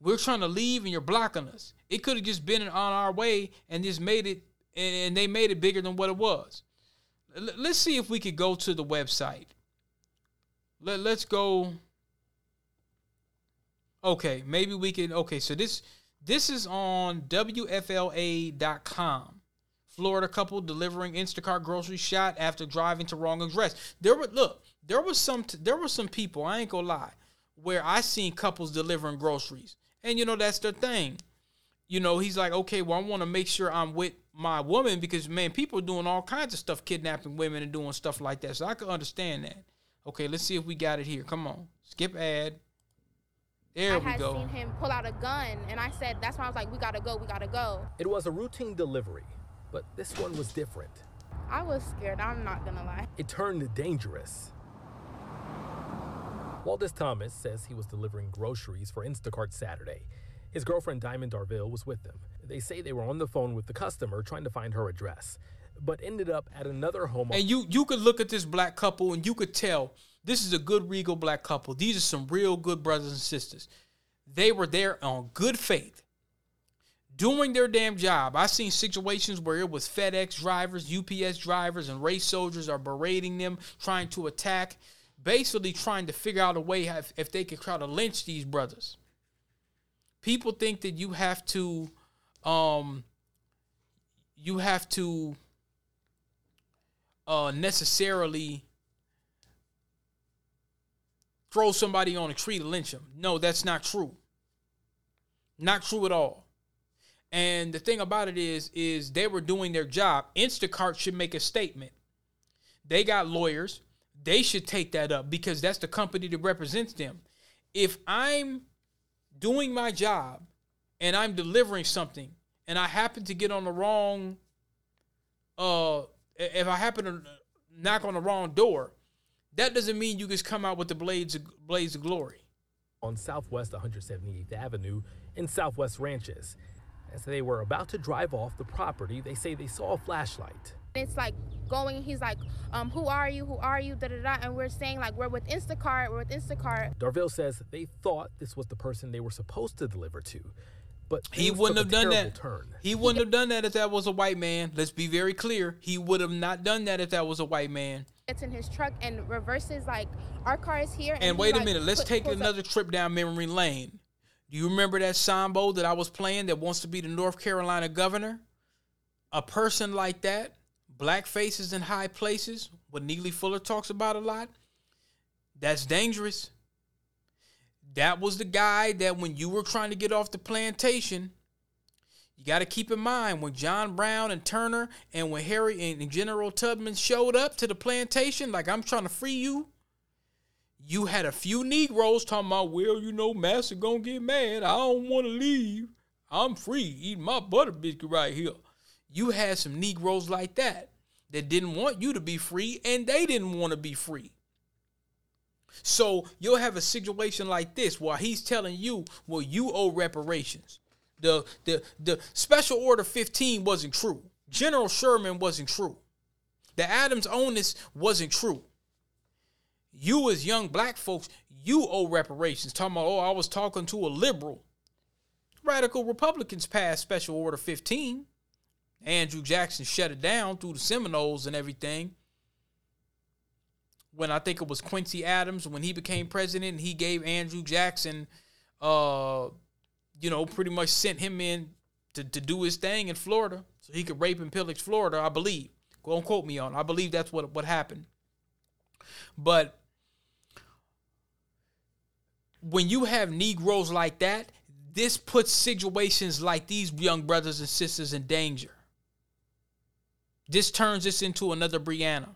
We're trying to leave, and you're blocking us. It could have just been on our way, and just made it, and they made it bigger than what it was." let's see if we could go to the website. Let, let's go. Okay, maybe we can. Okay, so this this is on WFLA.com. Florida couple delivering Instacart groceries shot after driving to wrong address. There were look, there was some there were some people, I ain't gonna lie, where I seen couples delivering groceries. And you know, that's their thing. You know, he's like, okay, well, I want to make sure I'm with my woman because man, people are doing all kinds of stuff, kidnapping women and doing stuff like that. So I can understand that. Okay, let's see if we got it here. Come on, skip ad. There I we had go. seen him pull out a gun, and I said, that's why I was like, we gotta go, we gotta go. It was a routine delivery, but this one was different. I was scared, I'm not gonna lie. It turned dangerous. Waldis Thomas says he was delivering groceries for Instacart Saturday. His girlfriend Diamond Darville was with them. They say they were on the phone with the customer trying to find her address, but ended up at another home. And you you could look at this black couple and you could tell this is a good regal black couple. These are some real good brothers and sisters. They were there on good faith, doing their damn job. I've seen situations where it was FedEx drivers, UPS drivers, and race soldiers are berating them, trying to attack, basically trying to figure out a way if, they could try to lynch these brothers. People think that you have to, um, you have to uh, necessarily throw somebody on a tree to lynch them. No, that's not true. Not true at all. And the thing about it is, is they were doing their job. Instacart should make a statement. They got lawyers. They should take that up because that's the company that represents them. If I'm doing my job and I'm delivering something and I happen to get on the wrong uh if I happen to knock on the wrong door, that doesn't mean you just come out with the blades of, blades of glory. on Southwest 178th Avenue in Southwest Ranches. As they were about to drive off the property, they say they saw a flashlight. It's like going, he's like, um, who are you? Who are you? Da da da. And we're saying, like, we're with Instacart, we're with Instacart. Darville says they thought this was the person they were supposed to deliver to, but He wouldn't have done that. Turn. He wouldn't have done that if that was a white man. Let's be very clear. He would have not done that if that was a white man. Gets in his truck and reverses, like, our car is here. And he, wait a like, minute, let's put- take pulls up- another trip down memory lane. Do you remember that Sambo that I was playing that wants to be the North Carolina governor? A person like that, black faces in high places, what Neely Fuller talks about a lot, that's dangerous. That was the guy that when you were trying to get off the plantation, you got to keep in mind when John Brown and Turner and when Harry and General Tubman showed up to the plantation, like I'm trying to free you, you had a few Negroes talking about, well, you know, Master gonna get mad. I don't want to leave. I'm free eating my butter biscuit right here. You had some Negroes like that that didn't want you to be free and they didn't want to be free. So you'll have a situation like this while he's telling you, well, you owe reparations. The the the special order 15 wasn't true. General Sherman wasn't true. The Adams-Onís wasn't true. You as young black folks, you owe reparations. Talking about, oh, I was talking to a liberal. Radical Republicans passed Special Order 15. Andrew Jackson shut it down through the Seminoles and everything. When I think it was Quincy Adams, when he became president, he gave Andrew Jackson, uh, you know, pretty much sent him in to, to do his thing in Florida so he could rape and pillage Florida, I believe. Don't quote me on. I believe that's what what happened. But when you have Negroes like that, this puts situations like these young brothers and sisters in danger. This turns this into another Brianna.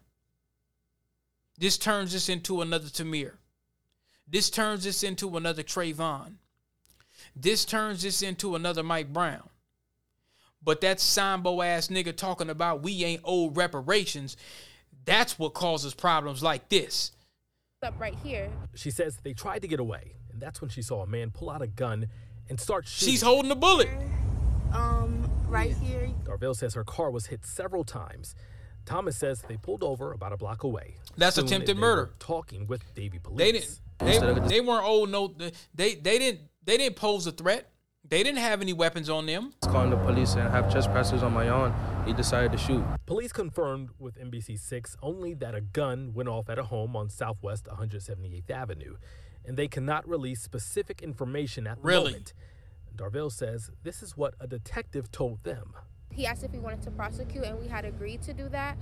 This turns this into another Tamir. This turns this into another Trayvon. This turns this into another Mike Brown. But that Sambo ass nigga talking about we ain't owed reparations, that's what causes problems like this. Up right here. She says they tried to get away, and that's when she saw a man pull out a gun and start shooting. She's holding a bullet. Um, right here. Darville says her car was hit several times. Thomas says they pulled over about a block away. That's Soon, attempted they murder. were Talking with Davie police. They didn't. They, they weren't old. No, they they didn't. They didn't pose a threat. They didn't have any weapons on them. calling the police and have trespassers on my own, he decided to shoot. Police confirmed with NBC6 only that a gun went off at a home on Southwest 178th Avenue, and they cannot release specific information at the Really? moment. Darville says this is what a detective told them. He asked if we wanted to prosecute, and we had agreed to do that.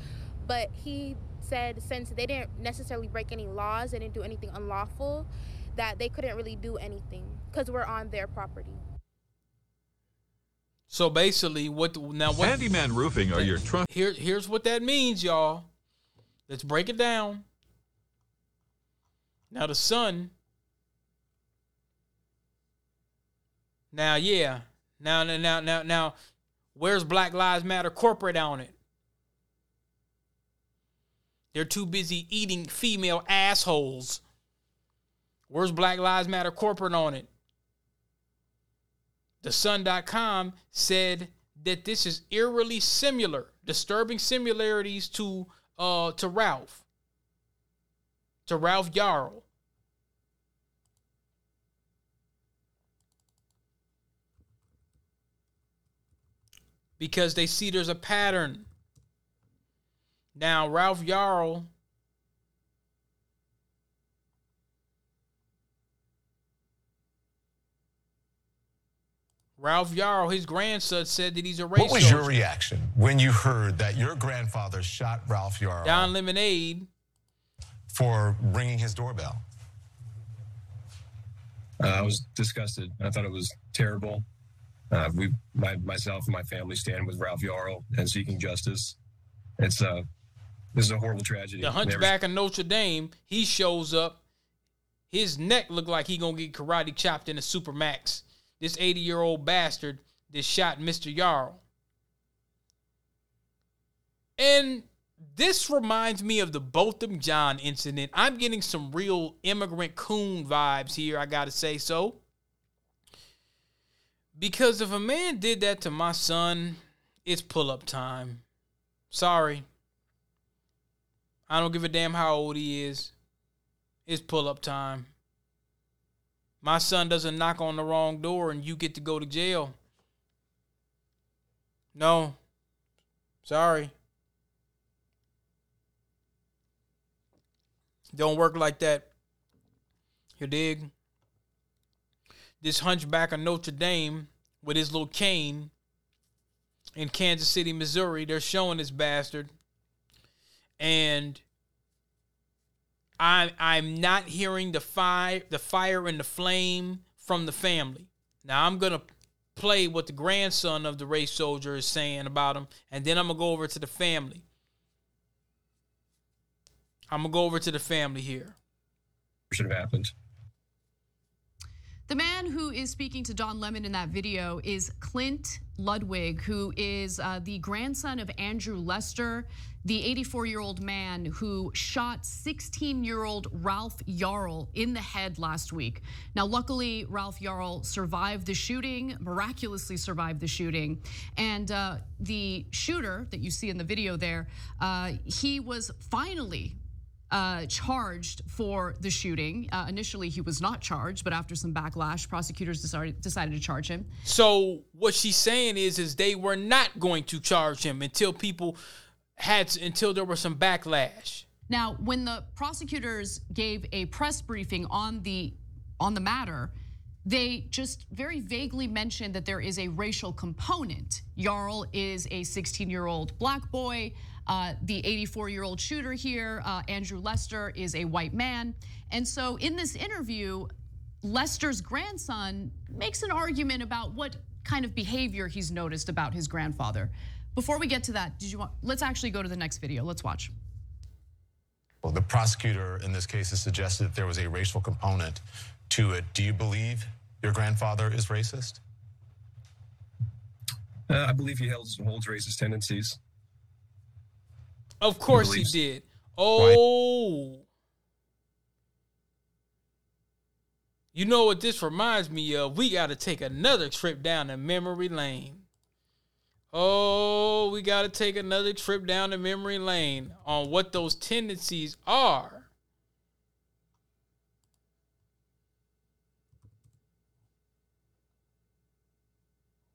But he said since they didn't necessarily break any laws, they didn't do anything unlawful, that they couldn't really do anything because we're on their property. So basically, what now? What Handyman Roofing are your trust. Here, here's what that means, y'all. Let's break it down. Now the son. Now, yeah. Now, now, now, now, now, where's Black Lives Matter corporate on it? They're too busy eating female assholes. Where's Black Lives Matter corporate on it? The Sun.com said that this is eerily similar, disturbing similarities to uh to Ralph. To Ralph Yarl. Because they see there's a pattern. Now, Ralph Yarl Ralph Yarl, his grandson, said that he's a racist. What was your reaction when you heard that your grandfather shot Ralph Yarl Don Lemonade. for ringing his doorbell? Uh, I was disgusted. I thought it was terrible. Uh, we, my, myself and my family stand with Ralph Yarl and seeking justice. It's uh, this is a horrible tragedy. The Never- Hunchback of Notre Dame, he shows up. His neck looked like he gonna get karate chopped in a supermax. This 80 year old bastard that shot Mr. Yarl. And this reminds me of the Botham Jean incident. I'm getting some real immigrant coon vibes here, I gotta say so. Because if a man did that to my son, it's pull up time. Sorry. I don't give a damn how old he is. It's pull up time. My son doesn't knock on the wrong door and you get to go to jail. No. Sorry. Don't work like that. You dig? This hunchback of Notre Dame with his little cane in Kansas City, Missouri, they're showing this bastard. And I I'm not hearing the fire the fire and the flame from the family. Now I'm gonna play what the grandson of the race soldier is saying about him, and then I'm gonna go over to the family. I'm gonna go over to the family here. should have happened. The man who is speaking to Don Lemon in that video is Clint Ludwig, who is uh, the grandson of Andrew Lester, the 84 year old man who shot 16 year old Ralph Yarl in the head last week. Now, luckily, Ralph Yarl survived the shooting, miraculously survived the shooting. And uh, the shooter that you see in the video there, uh, he was finally uh, charged for the shooting. Uh, initially, he was not charged, but after some backlash, prosecutors decided, decided to charge him. So what she's saying is, is they were not going to charge him until people had until there was some backlash. Now, when the prosecutors gave a press briefing on the on the matter, they just very vaguely mentioned that there is a racial component. Yarl is a 16-year-old black boy. Uh, the 84-year-old shooter here, uh, Andrew Lester, is a white man. And so, in this interview, Lester's grandson makes an argument about what kind of behavior he's noticed about his grandfather. Before we get to that, did you want? Let's actually go to the next video. Let's watch. Well, the prosecutor in this case has suggested that there was a racial component to it. Do you believe your grandfather is racist? Uh, I believe he holds, holds racist tendencies. Of course he did. Oh. You know what this reminds me of? We got to take another trip down to memory lane. Oh, we got to take another trip down to memory lane on what those tendencies are.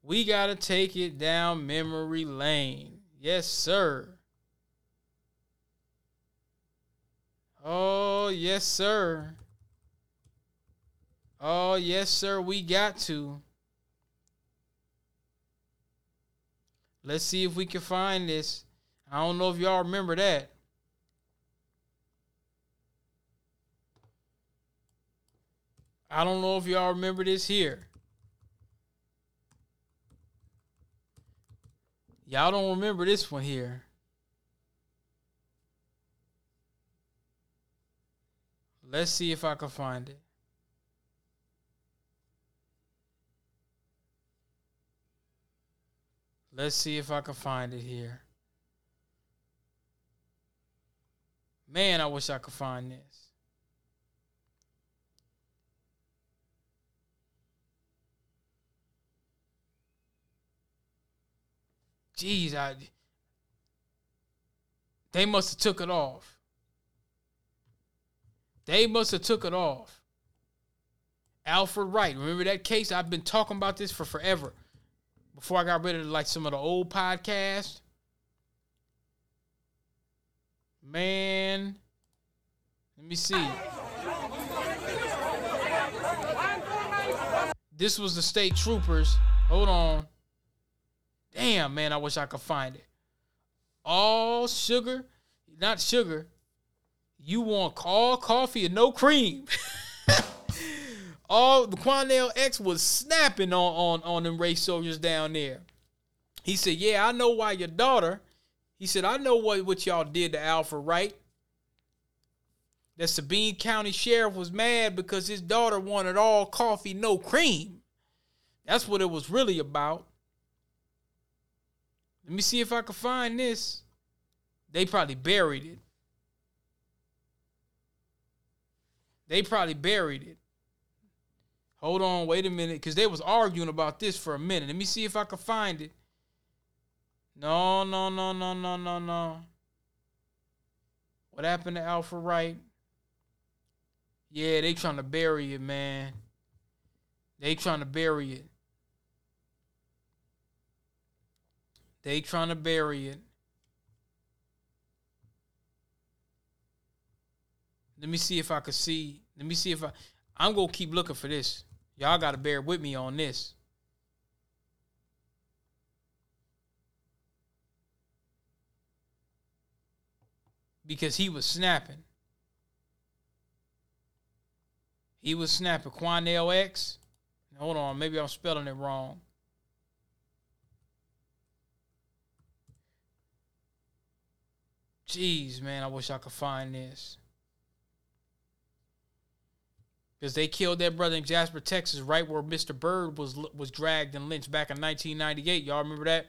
We got to take it down memory lane. Yes, sir. Oh, yes, sir. Oh, yes, sir. We got to. Let's see if we can find this. I don't know if y'all remember that. I don't know if y'all remember this here. Y'all don't remember this one here. Let's see if I can find it. Let's see if I can find it here. Man, I wish I could find this. Jeez, I they must have took it off. They must have took it off. Alfred Wright, remember that case? I've been talking about this for forever. Before I got rid of like some of the old podcasts. Man, let me see. This was the state troopers. Hold on. Damn, man, I wish I could find it. All sugar, not sugar. You want all coffee and no cream. all the Quanell X was snapping on, on on them race soldiers down there. He said, "Yeah, I know why your daughter." He said, "I know what what y'all did to Alfred Wright." That Sabine County Sheriff was mad because his daughter wanted all coffee, no cream. That's what it was really about. Let me see if I can find this. They probably buried it. They probably buried it. Hold on, wait a minute, because they was arguing about this for a minute. Let me see if I can find it. No, no, no, no, no, no, no. What happened to Alfred Wright? Yeah, they trying to bury it, man. They trying to bury it. They trying to bury it. Let me see if I could see. Let me see if I. I'm gonna keep looking for this. Y'all gotta bear with me on this. Because he was snapping. He was snapping. Quanell X. Hold on, maybe I'm spelling it wrong. Jeez, man, I wish I could find this. Because they killed their brother in Jasper, Texas, right where Mr. Byrd was was dragged and lynched back in 1998. Y'all remember that?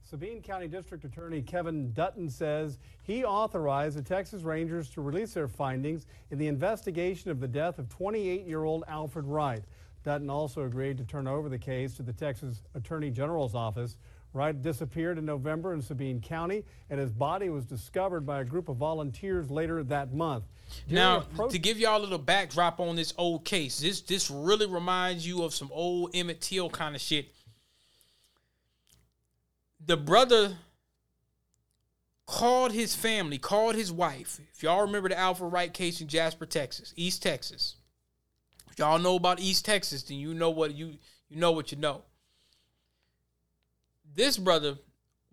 Sabine County District Attorney Kevin Dutton says he authorized the Texas Rangers to release their findings in the investigation of the death of 28 year old Alfred Wright. Dutton also agreed to turn over the case to the Texas Attorney General's office. Wright disappeared in November in Sabine County, and his body was discovered by a group of volunteers later that month. During Now, pro- to give y'all a little backdrop on this old case, this this really reminds you of some old Emmett Till kind of shit. The brother called his family, called his wife. If y'all remember the Alfred Wright case in Jasper, Texas, East Texas. If y'all know about East Texas, then you know what you you know what you know. This brother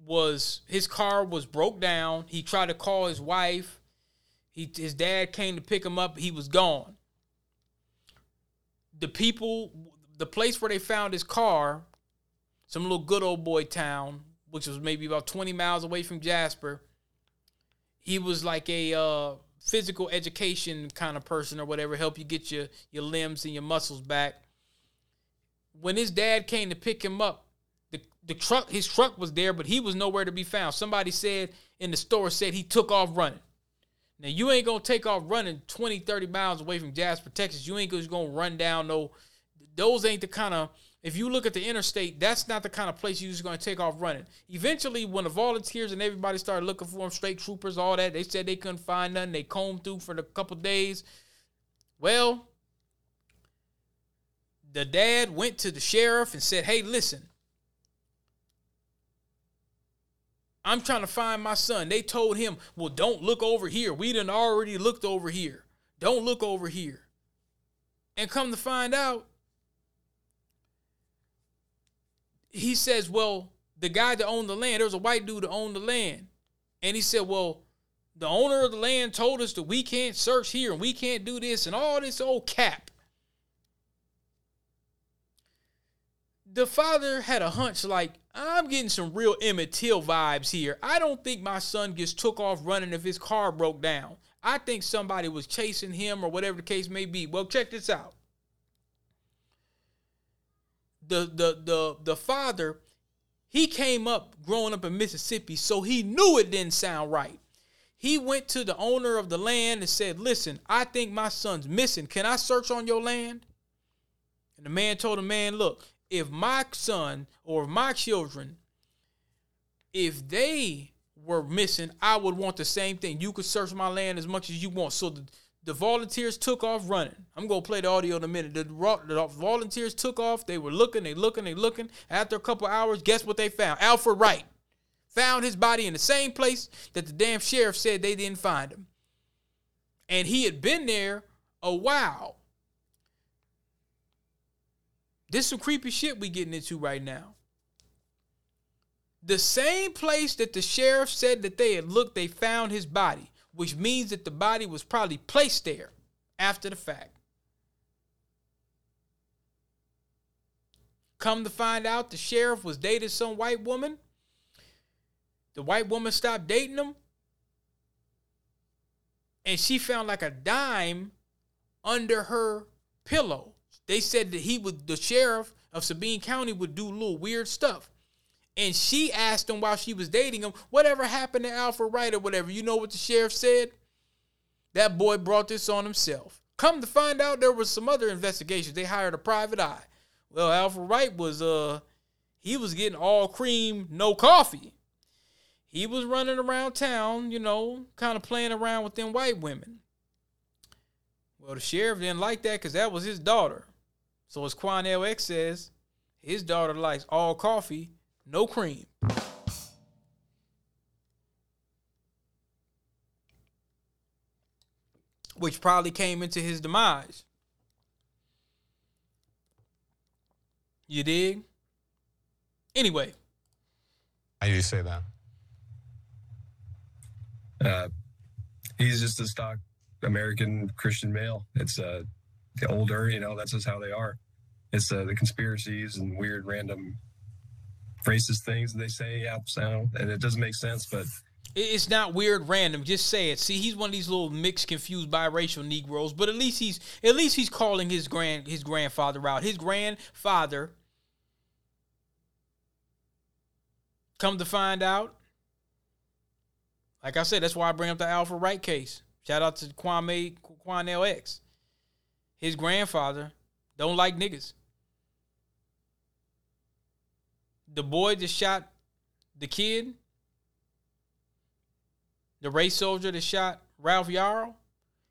was his car was broke down. He tried to call his wife. He his dad came to pick him up. He was gone. The people, the place where they found his car, some little good old boy town, which was maybe about 20 miles away from Jasper. He was like a uh, physical education kind of person or whatever, help you get your your limbs and your muscles back. when his dad came to pick him up, the, truck, his truck was there, but he was nowhere to be found. Somebody said in the store said he took off running. Now you ain't gonna take off running 20, 30 miles away from Jasper, Texas. You ain't just gonna run down no. Those ain't the kind of. If you look at the interstate, that's not the kind of place you're just gonna take off running. Eventually, when the volunteers and everybody started looking for him, straight troopers, all that, they said they couldn't find nothing. They combed through for a couple days. Well, the dad went to the sheriff and said, "Hey, listen, I'm trying to find my son. They told him, well, don't look over here. We done already looked over here. Don't look over here. And come to find out, he says, well, the guy that owned the land, there was a white dude that owned the land. And he said, well, the owner of the land told us that we can't search here and we can't do this and all this old cap. The father had a hunch like, I'm getting some real Emmett Till vibes here. I don't think my son gets took off running if his car broke down. I think somebody was chasing him or whatever the case may be. Well, check this out. The the the the father, he came up growing up in Mississippi, so he knew it didn't sound right. He went to the owner of the land and said, "Listen, I think my son's missing. Can I search on your land?" And the man told the man, "Look, if my son or my children, if they were missing, I would want the same thing. You could search my land as much as you want. So the, the volunteers took off running. I'm gonna play the audio in a minute. The, the volunteers took off. They were looking, they looking, they looking. After a couple hours, guess what they found? Alfred Wright found his body in the same place that the damn sheriff said they didn't find him. And he had been there a while. This is some creepy shit we getting into right now. The same place that the sheriff said that they had looked, they found his body, which means that the body was probably placed there after the fact. Come to find out, the sheriff was dating some white woman. The white woman stopped dating him. And she found like a dime under her pillow. They said that he would, the sheriff of Sabine County would do little weird stuff. And she asked him while she was dating him, whatever happened to Alfred Wright or whatever. You know what the sheriff said? That boy brought this on himself. Come to find out there was some other investigations. They hired a private eye. Well, Alfred Wright was uh he was getting all cream, no coffee. He was running around town, you know, kind of playing around with them white women. Well, the sheriff didn't like that because that was his daughter. So as Quanell X says, his daughter likes all coffee, no cream. Which probably came into his demise. You dig? Anyway. How do you say that? Uh, he's just a stock American Christian male. It's uh, the older, you know, that's just how they are. It's uh, the conspiracies and weird random racist things they say out sound, and it doesn't make sense, but it's not weird random. Just say it. See he's one of these little mixed confused biracial negroes but at least he's at least he's calling his grand his grandfather out. His grandfather come to find out like i said that's why i bring up the Alfred Wright case. Shout out to kwame quanell x his grandfather don't like niggas. The boy that shot the kid, the race soldier that shot Ralph Yarl,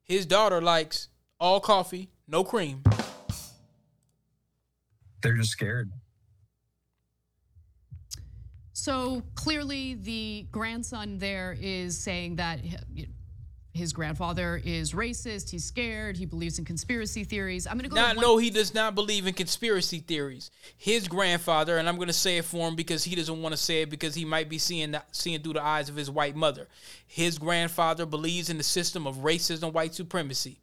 his daughter likes all coffee, no cream. They're just scared. So clearly, the grandson there is saying that his grandfather is racist. He's scared. He believes in conspiracy theories. I'm going to go. Not, no, he does not believe in conspiracy theories. His grandfather, and I'm going to say it for him because he doesn't want to say it because he might be seeing the, seeing through the eyes of his white mother. His grandfather believes in the system of racism, white supremacy.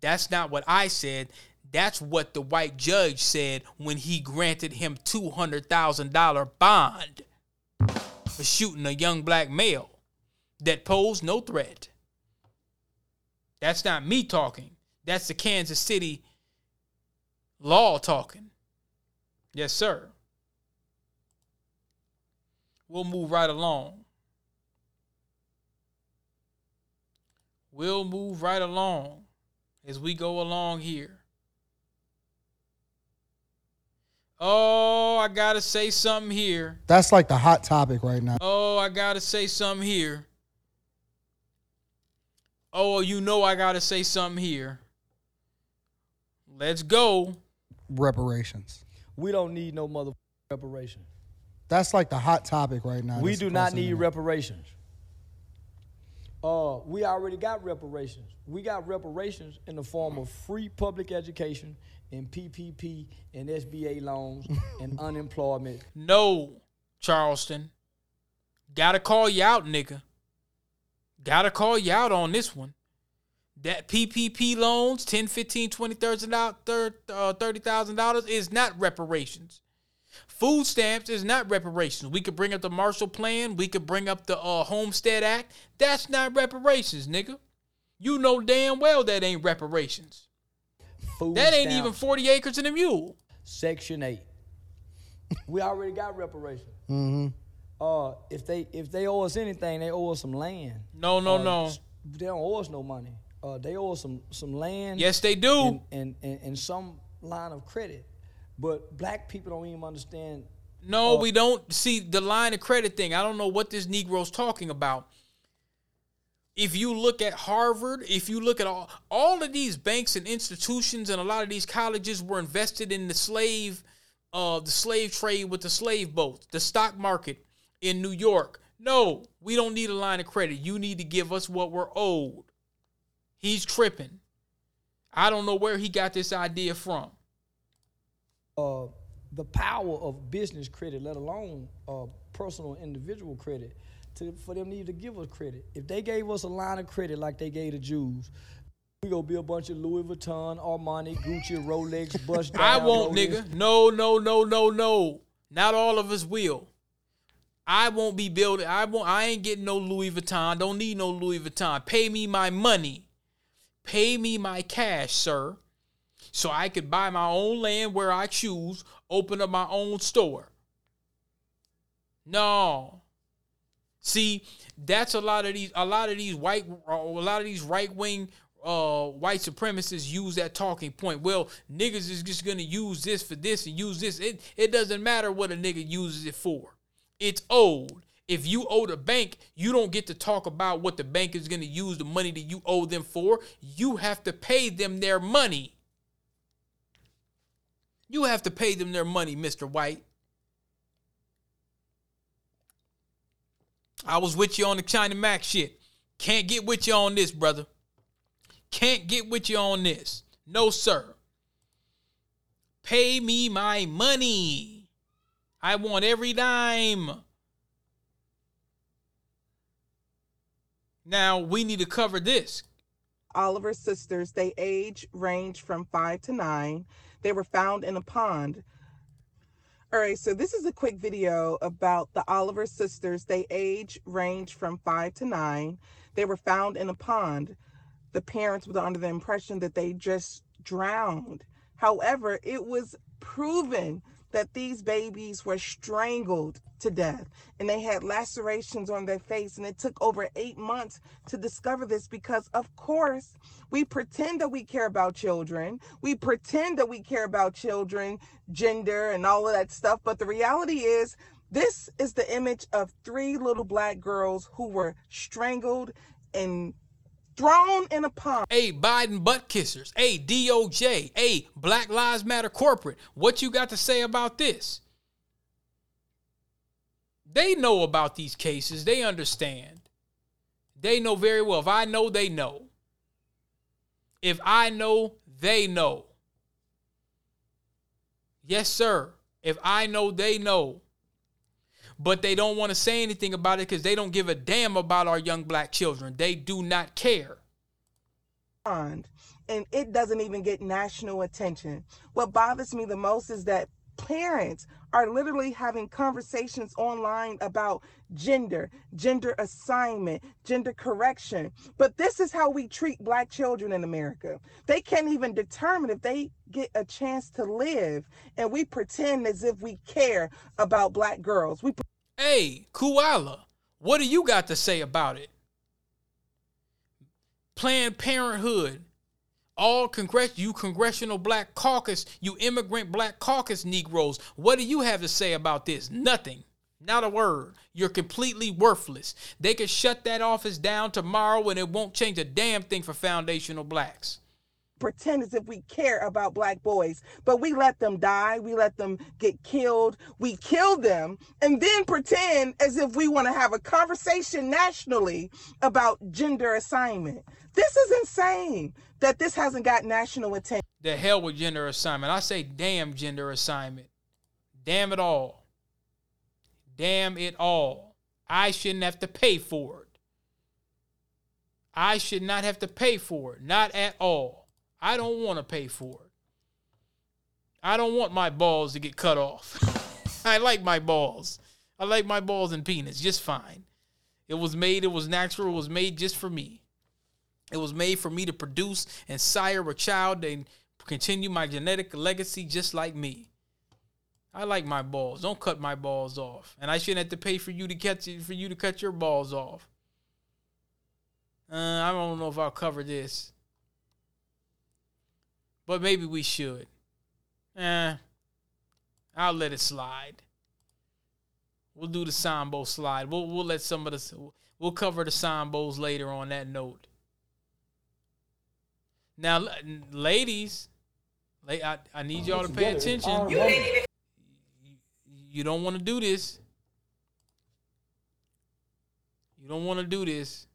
That's not what I said. That's what the white judge said when he granted him $200,000 bond for shooting a young black male that posed no threat. That's not me talking. That's the Kansas City law talking. Yes, sir. We'll move right along. We'll move right along as we go along here. Oh, I gotta say something here. That's like the hot topic right now. Oh, I gotta say something here. Oh, you know I gotta say something here. Let's go. Reparations. We don't need no mother reparations. That's like the hot topic right now. we do not need reparations. Uh, we already got reparations. We got reparations in the form of free public education and PPP and SBA loans and unemployment. No, Charleston. Gotta call you out, nigga. Gotta call you out on this one. That PPP loans, 10, 15, 20, uh, $30,000 is not reparations. Food stamps is not reparations. We could bring up the Marshall Plan. We could bring up the uh, Homestead Act. That's not reparations, nigga. You know damn well that ain't reparations. Food that ain't stamps. even 40 acres and a mule. Section 8. we already got reparations. Mm-hmm. Uh, if they if they owe us anything, they owe us some land. No, no, Uh, no. They don't owe us no money. Uh, they owe us some some land. Yes, they do. And, and, and, and some line of credit. But black people don't even understand. No, uh, we don't see the line of credit thing. I don't know what this Negro's talking about. If you look at Harvard, if you look at all all of these banks and institutions and a lot of these colleges were invested in the slave uh the slave trade with the slave boats, the stock market in New York. No, we don't need a line of credit. You need to give us what we're owed. He's tripping. I don't know where he got this idea from. uh, the power of business credit, let alone uh, personal individual credit, to, for them need to give us credit. If they gave us a line of credit like they gave the Jews, we gonna be a bunch of Louis Vuitton, Armani, Gucci, Rolex, bust. I won't, nigga. No, no, no, no, no. Not all of us will. I won't be building. I won't. I ain't getting no Louis Vuitton. Don't need no Louis Vuitton. Pay me my money. Pay me my cash, sir, so I could buy my own land where I choose. Open up my own store. No. See, that's a lot of these. A lot of these white. A lot of these right wing. Uh, white supremacists use that talking point. Well, niggas is just gonna use this for this and use this. It it doesn't matter what a nigga uses it for. It's old. If you owe the bank, you don't get to talk about what the bank is gonna use the money that you owe them for. You have to pay them their money. You have to pay them their money, Mr. White. I was with you on the China Mac shit. Can't get with you on this, brother. Can't get with you on this. No, sir. Pay me my money. I want every dime. Now we need to cover this. Oliver's sisters, they age range from five to nine. They were found in a pond. All right, so this is a quick video about the Oliver sisters. They age range from five to nine. They were found in a pond. The parents were under the impression that they just drowned. However, it was proven that these babies were strangled to death and they had lacerations on their face. And it took over eight months to discover this because, of course, we pretend that we care about children. We pretend that we care about children, gender, and all of that stuff. But the reality is, this is the image of three little black girls who were strangled and thrown in a pond. Hey, Biden butt kissers. Hey, DOJ. Hey, Black Lives Matter corporate. What you got to say about this? They know about these cases. They understand. They know very well. If I know, they know. If I know, they know. Yes, sir. If I know, they know. But they don't want to say anything about it because they don't give a damn about our young black children. They do not care. and it doesn't even get national attention. What bothers me the most is that parents are literally having conversations online about gender, gender assignment, gender correction. But this is how we treat black children in America. They can't even determine if they get a chance to live, and we pretend as if we care about black girls. We Hey, Koala, what do you got to say about it? Planned Parenthood, all congress, you congressional black caucus, you immigrant black caucus Negroes, what do you have to say about this? Nothing. Not a word. You're completely worthless. They could shut that office down tomorrow and it won't change a damn thing for foundational blacks. pretend as if we care about black boys, but we let them die, we let them get killed, we kill them, and then pretend as if we want to have a conversation nationally about gender assignment. This is insane that this hasn't got national attention. The hell with gender assignment. I say damn gender assignment. Damn it all. Damn it all. I shouldn't have to pay for it. I should not have to pay for it. Not at all. I don't want to pay for it. I don't want my balls to get cut off. I like my balls. I like my balls and penis just fine. It was made, it was natural, it was made just for me. It was made for me to produce and sire a child and continue my genetic legacy just like me. I like my balls. Don't cut my balls off. And I shouldn't have to pay for you to catch it, for you to cut your balls off. Uh, I don't know if I'll cover this. But maybe we should. Eh. I'll let it slide. We'll do the Sambo slide. We'll we'll let some of the we'll cover the Sambos later on that note. Now, ladies, I, I need y'all to pay attention. You didn't even You don't want to do this. You don't want to do this.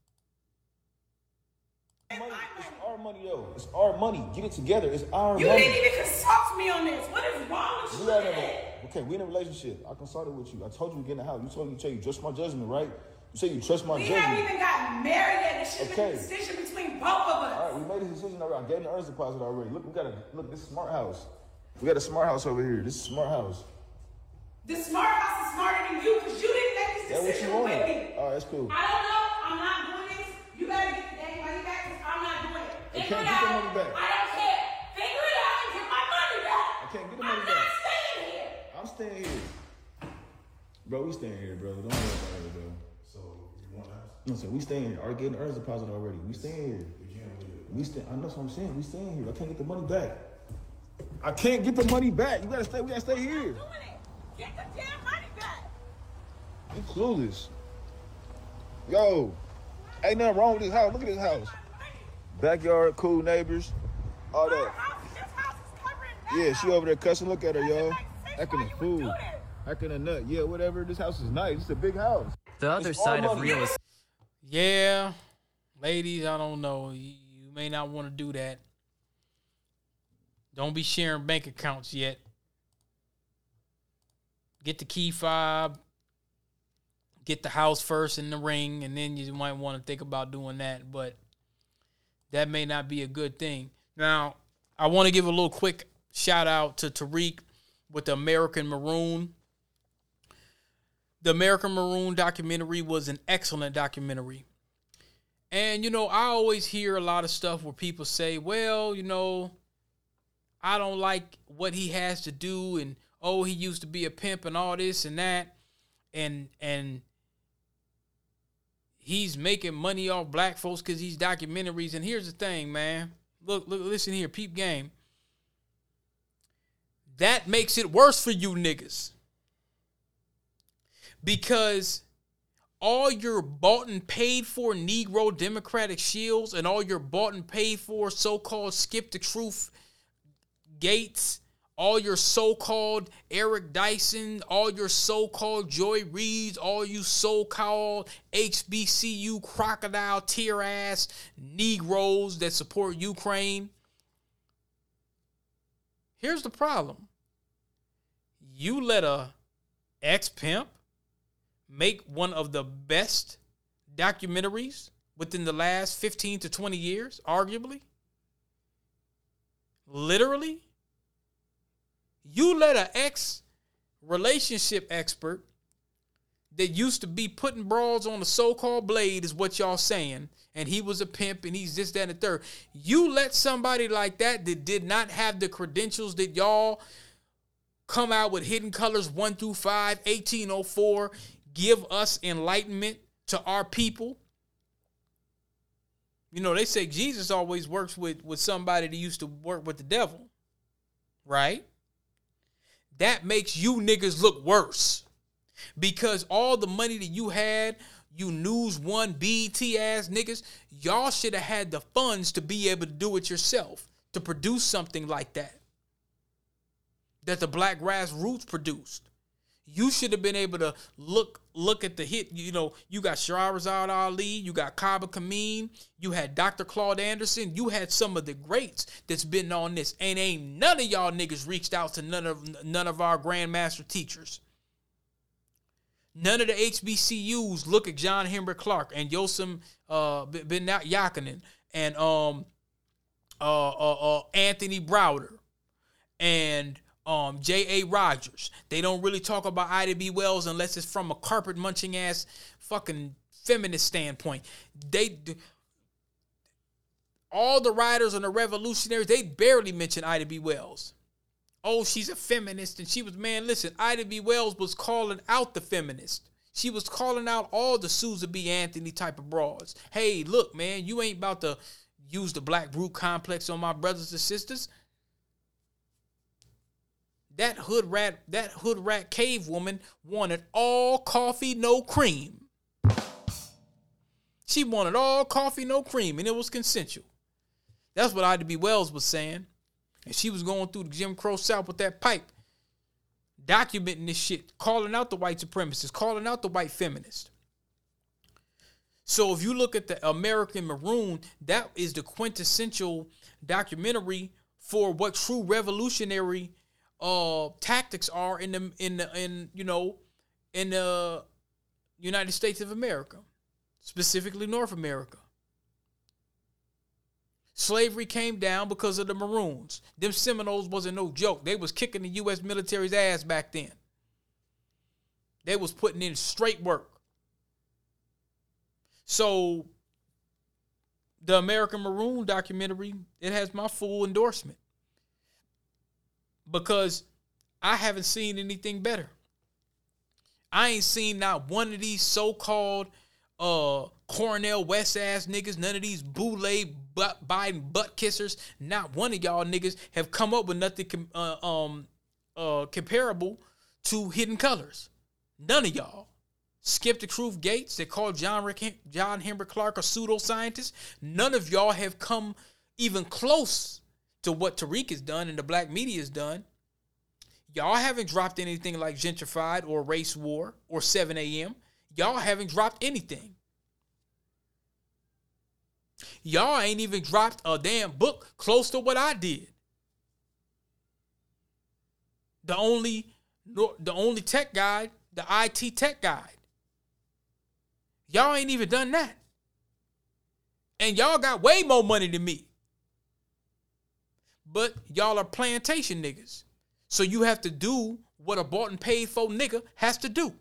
Money, it's our money though. It's our money. Get it together. It's our you money. didn't even consult me on this. What is wrong with We you? are in today? a, okay, we in a relationship. I consulted with you. I told you to get in the house. You told me to tell you trust my judgment, right? You say you trust my We judgment. haven't even gotten married yet. It should Okay. be a decision between both of us. All right, we made a decision already. I gave the earnest deposit already. Look, we got a look. This smart house. We got a smart house over here. This is smart house. The smart house is smarter than you because you didn't make this you decision with wanted. me. All right, that's cool. I don't know. I'm not doing this. You better get the money back because I'm not doing it. I Figure can't it get the money back. I don't care. Figure it out and get my money back. I can't get the money I'm money not back. staying here. I'm staying here. Bro, we staying here, bro. Don't worry about it, bro. So you want house? No, so we staying here. Already getting the earnest deposit already. We staying here. We can't leave. We stay. I know what I'm saying. We staying here. I can't get the money back. I can't get the money back. You gotta stay. We gotta stay here. Get the damn money back. You clueless. Yo, ain't nothing wrong with this house. Look at this house. Backyard, cool neighbors, all that. Yeah, she over there cussing. Look at her, yo. Acting a fool. Acting a nut. Yeah, whatever. This house is nice. It's a big house. The other It's side of real estate. Yeah, ladies, I don't know. You, you may not want to do that. Don't be sharing bank accounts yet. Get the key fob. Get the house first in the ring, and then you might want to think about doing that. But that may not be a good thing. Now, I want to give a little quick shout out to Tariq with the American Maroon. The American Maroon documentary was an excellent documentary. And, you know, I always hear a lot of stuff where people say, well, you know, I don't like what he has to do and oh, he used to be a pimp and all this and that. And and he's making money off black folks because he's documentaries. And here's the thing, man. Look, look, listen here, peep game. That makes it worse for you niggas. Because all your bought and paid for Negro Democratic shields and all your bought and paid for so called skip the truth Gates, all your so called Eric Dyson, all your so called Joy Reids, all you so called HBCU crocodile tear ass Negroes that support Ukraine. Here's the problem you let a ex pimp make one of the best documentaries within the last 15 to 20 years, arguably. Literally. You let an ex relationship expert that used to be putting broads on the so-called blade is what y'all saying and he was a pimp and he's this that and the third you let somebody like that that did not have the credentials that y'all come out with hidden colors 1 through 5 1804 give us enlightenment to our people you know they say jesus always works with with somebody that used to work with the devil right that makes you niggas look worse because all the money that you had, you news one BET ass niggas, y'all should have had the funds to be able to do it yourself, to produce something like that. That the black grassroots produced. You should have been able to look look at the hit. You know, you got Shahrazad Ali, you got Kaba Kamene, you had Dr. Claude Anderson, you had some of the greats that's been on this, and ain't none of y'all niggas reached out to none of none of our grandmaster teachers. None of the HBCUs look at John Henrik Clarke and Yosef uh, Ben-Jochannan and um, uh, uh, uh, Anthony Browder and um, J.A. Rogers. They don't really talk about Ida B. Wells unless it's from a carpet munching ass fucking feminist standpoint. They all the writers and the revolutionaries they barely mention Ida B. Wells oh, she's a feminist. And she was, man, listen, Ida B. Wells was calling out the feminist. She was calling out all the Susan B. Anthony type of broads. Hey, look, man, you ain't about to use the black brute complex on my brothers and sisters. That hood rat, that hood rat cave woman wanted all coffee, no cream. She wanted all coffee, no cream, and it was consensual. That's what Ida B. Wells was saying. And she was going through the Jim Crow South with that pipe, documenting this shit, calling out the white supremacists, calling out the white feminists. So if you look at the American Maroon, that is the quintessential documentary for what true revolutionary uh tactics are in the in the in you know in the United States of America, specifically North America. Slavery came down because of the Maroons. Them Seminoles wasn't no joke. They was kicking the U.S. military's ass back then. They was putting in straight work. So the American Maroon documentary, it has my full endorsement. Because I haven't seen anything better. I ain't seen not one of these so-called uh Cornel West ass niggas, none of these boule butt Biden butt kissers, not one of y'all niggas have come up with nothing com- uh, um uh comparable to Hidden Colors. None of y'all. Skip the Truth Gates. They call John Rick, John Henrik Clarke a pseudoscientist. None of y'all have come even close to what Tariq has done and the black media has done. Y'all haven't dropped anything like Gentrified or Race War or 7 a.m. Y'all haven't dropped anything. Y'all ain't even dropped a damn book close to what I did. The only the only tech guide, the IT tech guide. Y'all ain't even done that. And y'all got way more money than me. But y'all are plantation niggas. So you have to do what a bought and paid for nigga has to do.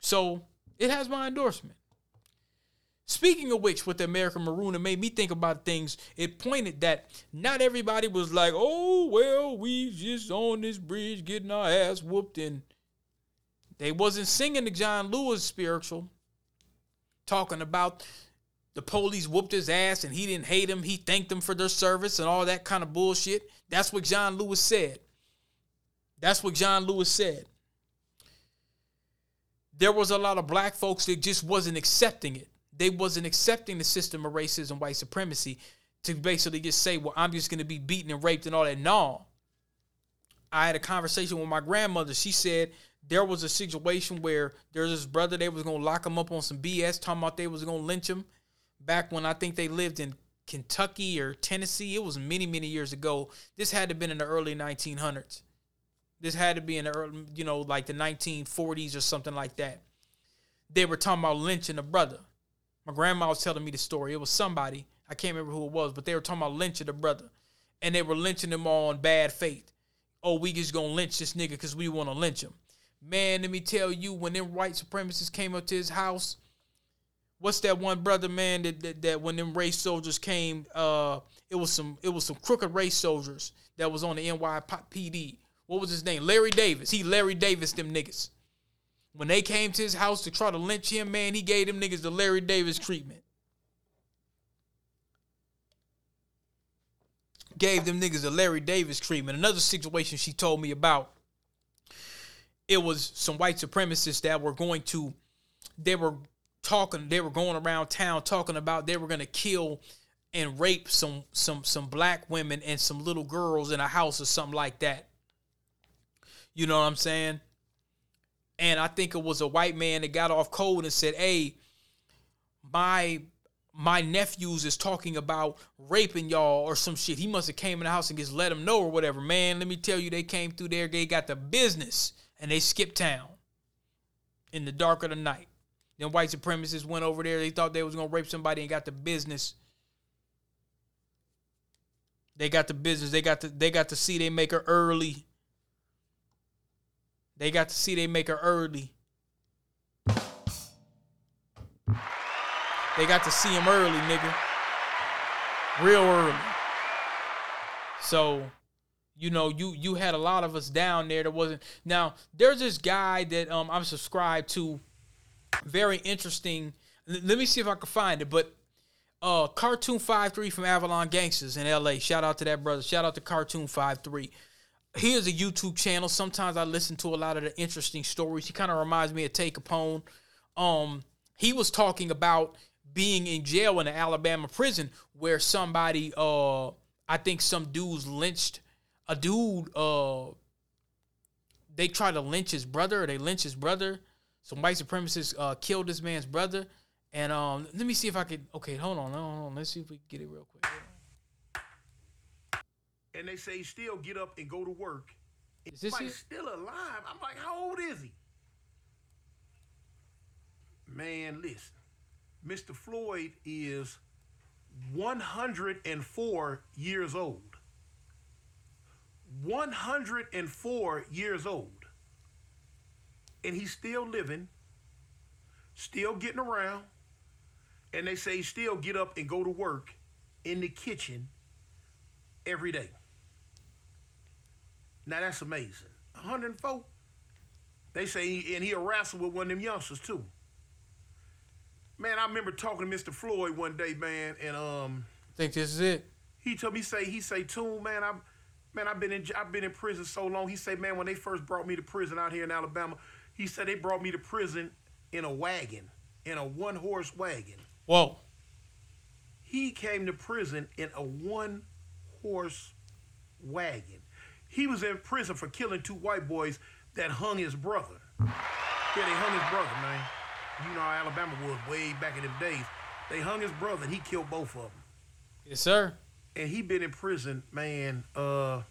So it has my endorsement. Speaking of which, with the American Maroon, it made me think about things. It pointed that not everybody was like, oh, well, we just on this bridge getting our ass whooped. And they wasn't singing the John Lewis spiritual, talking about the police whooped his ass and he didn't hate him. He thanked them for their service and all that kind of bullshit. That's what John Lewis said. That's what John Lewis said there was a lot of black folks that just wasn't accepting it. They wasn't accepting the system of racism, white supremacy, to basically just say, well, I'm just gonna be beaten and raped and all that. No. I had a conversation with my grandmother. She said there was a situation where there's this brother, they was gonna lock him up on some BS, talking about they was gonna lynch him back when I think they lived in Kentucky or Tennessee. It was many, many years ago. This had to have been in the early 1900s. This had to be in the early, you know, like the 1940s or something like that. They were talking about lynching a brother. My grandma was telling me the story. It was somebody, I can't remember who it was, but they were talking about lynching a brother. and they were lynching him on bad faith. Oh, we just gonna lynch this nigga because we want to lynch him. Man, let me tell you, when them white supremacists came up to his house, what's that one brother man that, that, that when them race soldiers came, uh, it was some it was some crooked race soldiers that was on the NYPD. What was his name? Larry Davis. He Larry Davis them niggas. When they came to his house to try to lynch him, man, he gave them niggas the Larry Davis treatment. Gave them niggas the Larry Davis treatment. Another situation she told me about. It was some white supremacists that were going to, they were talking, they were going around town talking about they were gonna kill and rape some some some black women and some little girls in a house or something like that. You know what I'm saying? And I think it was a white man that got off cold and said, "Hey, my my nephews is talking about raping y'all or some shit. He must have came in the house and just let them know or whatever. Man, let me tell you, they came through there, they got the business, and they skipped town in the dark of the night. Then white supremacists went over there. They thought they was gonna rape somebody and got the business. They got the business. They got the they got to see they make her early. They got to see they make her early. They got to see him early, nigga. Real early. So, you know, you you had a lot of us down there that wasn't. Now, there's this guy that um I'm subscribed to. Very interesting. Let me see if I can find it. But uh Cartoon 53 from Avalon Gangsters in LA. Shout out to that brother. Shout out to Cartoon 53. He has a YouTube channel. Sometimes I listen to a lot of the interesting stories. He kind of reminds me of Tay Capone. Um, he was talking about being in jail in an Alabama prison where somebody uh I think some dudes lynched a dude uh they tried to lynch his brother they lynched his brother. Some white supremacists uh killed this man's brother. And um let me see if I could okay, hold on, hold on. Let's see if we can get it real quick. and they say still get up and go to work. Is this it? still alive. I'm like, how old is he? Man, listen. Mr. Floyd is 104 years old. 104 years old. And he's still living, still getting around. And they say he still get up and go to work in the kitchen every day. Now that's amazing. 104. They say, he, and he'll wrestle with one of them youngsters too. Man, I remember talking to Mr. Floyd one day, man, and um, I think this is it. he told me say he say, "Tune, man, I, man, I've been in I've been in prison so long." He said, "Man, when they first brought me to prison out here in Alabama, he said they brought me to prison in a wagon, in a one horse wagon. Whoa. He came to prison in a one horse wagon. He was in prison for killing two white boys that hung his brother. Yeah, they hung his brother, man. You know how Alabama was way back in them days. They hung his brother and he killed both of them. Yes, sir. And he been in prison, man, uh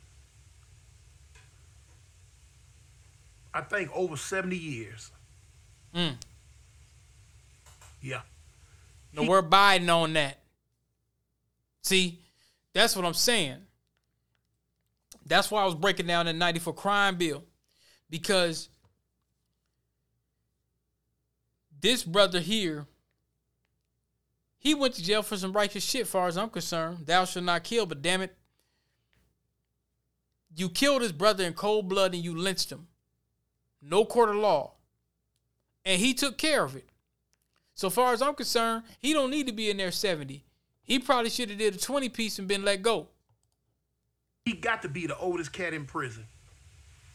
I think over 70 years. Mm. Yeah. No, we're Biden on that. See, that's what I'm saying. That's why I was breaking down the 94 crime bill. Because this brother here, he went to jail for some righteous shit, far as I'm concerned. Thou shalt not kill, but damn it. You killed his brother in cold blood and you lynched him. No court of law. And he took care of it. So far as I'm concerned, he don't need to be in there 70. He probably should have did a 20 piece and been let go. He got to be the oldest cat in prison.